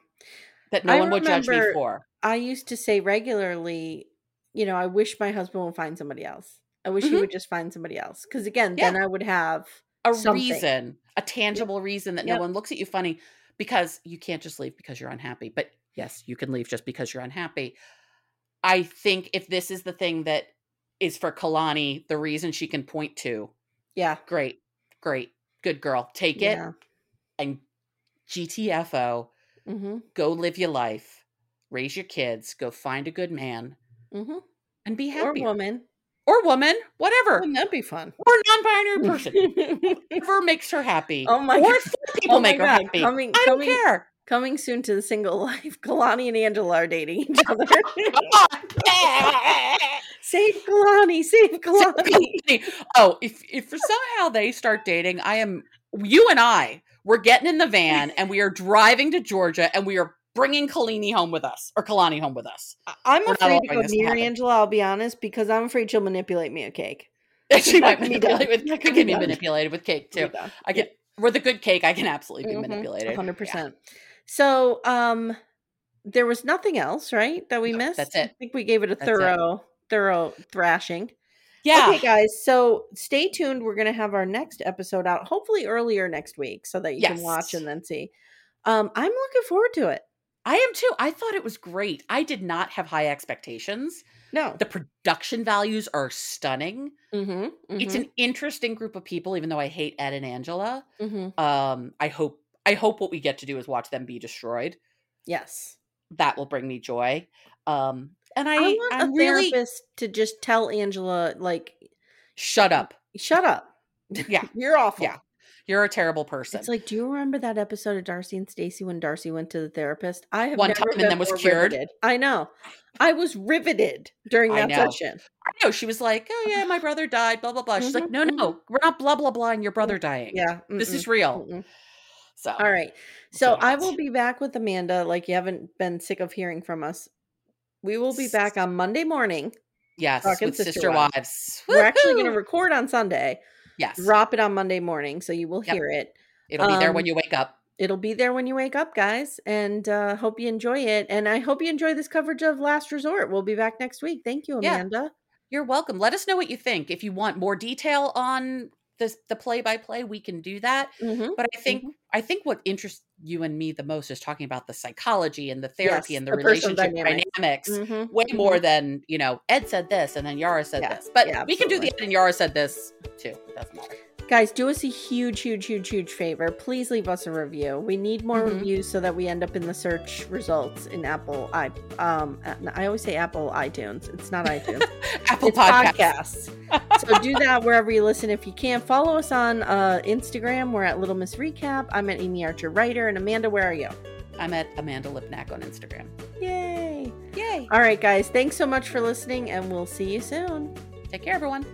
that no I one would judge me for. I used to say regularly, you know, I wish my husband would find somebody else. I wish he Mhm. would just find somebody else. Because again, Yeah. then I would have A something. reason, a tangible reason that Yep. no one looks at you funny because you can't just leave because you're unhappy. But yes, you can leave just because you're unhappy. I think if this is the thing that is for Kalani, the reason she can point to, Yeah. great, great, good girl. Take it Yeah. and GTFO, Mm-hmm. go live your life, raise your kids, go find a good man, Mm-hmm. and be Or happy. woman. Or woman, whatever. Wouldn't that be fun? Or non-binary person. Whatever makes her happy. Oh my or God. people Oh make her happy. Coming- I don't coming- care. Coming soon to the single life, Kalani and Angela are dating each other. save Kalani, save Kalani. oh, if if somehow they start dating, I am you and I. We're getting in the van and we are driving to Georgia and we are bringing Kalini home with us or Kalani home with us. I'm We're afraid to go this to near. Angela, I'll be honest, because I'm afraid she'll manipulate me a cake. she might That can be manipulate with. That I can can be be manipulated with cake too. I can. With a good cake, I can absolutely be Mhm, manipulated. 100%. So, um, there was nothing else, right? That we Nope, missed. that's it. I think we gave it a That's it. thorough, thorough thrashing. Yeah. Okay, guys. So stay tuned. We're gonna have our next episode out, hopefully earlier next week, so that you can watch and then see. Um, I'm looking forward to it. I am too. I thought it was great. I did not have high expectations. No, The production values are stunning. mm-hmm, It's an interesting group of people, even though I hate Ed and Angela. mm-hmm. Um, I hope I hope what we get to do is watch them be destroyed. yes. That will bring me joy. Um, and I, I, want I'm a really therapist to just tell Angela, like, shut up. shut up. Yeah. You're awful. Yeah. You're a terrible person. It's like, do you remember that episode of Darcey and Stacey when Darcey went to the therapist? I have One never time and then was cured? riveted. I know. I was riveted during that know. session. I know she was like, "Oh yeah, my brother died." Blah blah blah. She's like, "No, mm-hmm. no, we're not blah blah blah." And your brother mm-hmm. dying. Yeah. this mm-mm, is real. mm-mm. So All right. So I will be back with Amanda. Like you haven't been sick of hearing from us. We will be back on Monday morning. yes, with Sister sister Wives. wives. We're actually going to record on Sunday, yes. drop it on Monday morning, so you will Yep. hear it. It'll be there when um, you wake up. It'll be there when you wake up, guys, and uh, hope you enjoy it. And I hope you enjoy this coverage of Last Resort. We'll be back next week. Thank you, Yeah. Amanda. You're welcome. Let us know what you think. If you want more detail on this, the play by play, we can do that. Mhm. But I think I think what interests you and me the most is talking about the psychology and the therapy Yes, and the, the relationship dynamics. dynamics. Mhm, Way mhm. more than you know. Ed said this, and then Yara said Yeah, this. But yeah, we can do the. Ed and Yara said this too. It doesn't matter. Guys, do us a huge, huge, huge, huge favor. Please leave us a review. We need more Mhm. reviews so that we end up in the search results in Apple. I um, I always say Apple iTunes. It's not iTunes. Apple Podcasts. podcasts. so do that wherever you listen if you can. Follow us on uh, Instagram. We're at Little Miss Recap. I'm at Amye Archer Writer. And Amanda, where are you? I'm at Amanda Lipnack on Instagram. Yay! Yay! All right, guys. Thanks so much for listening, and we'll see you soon. Take care, everyone.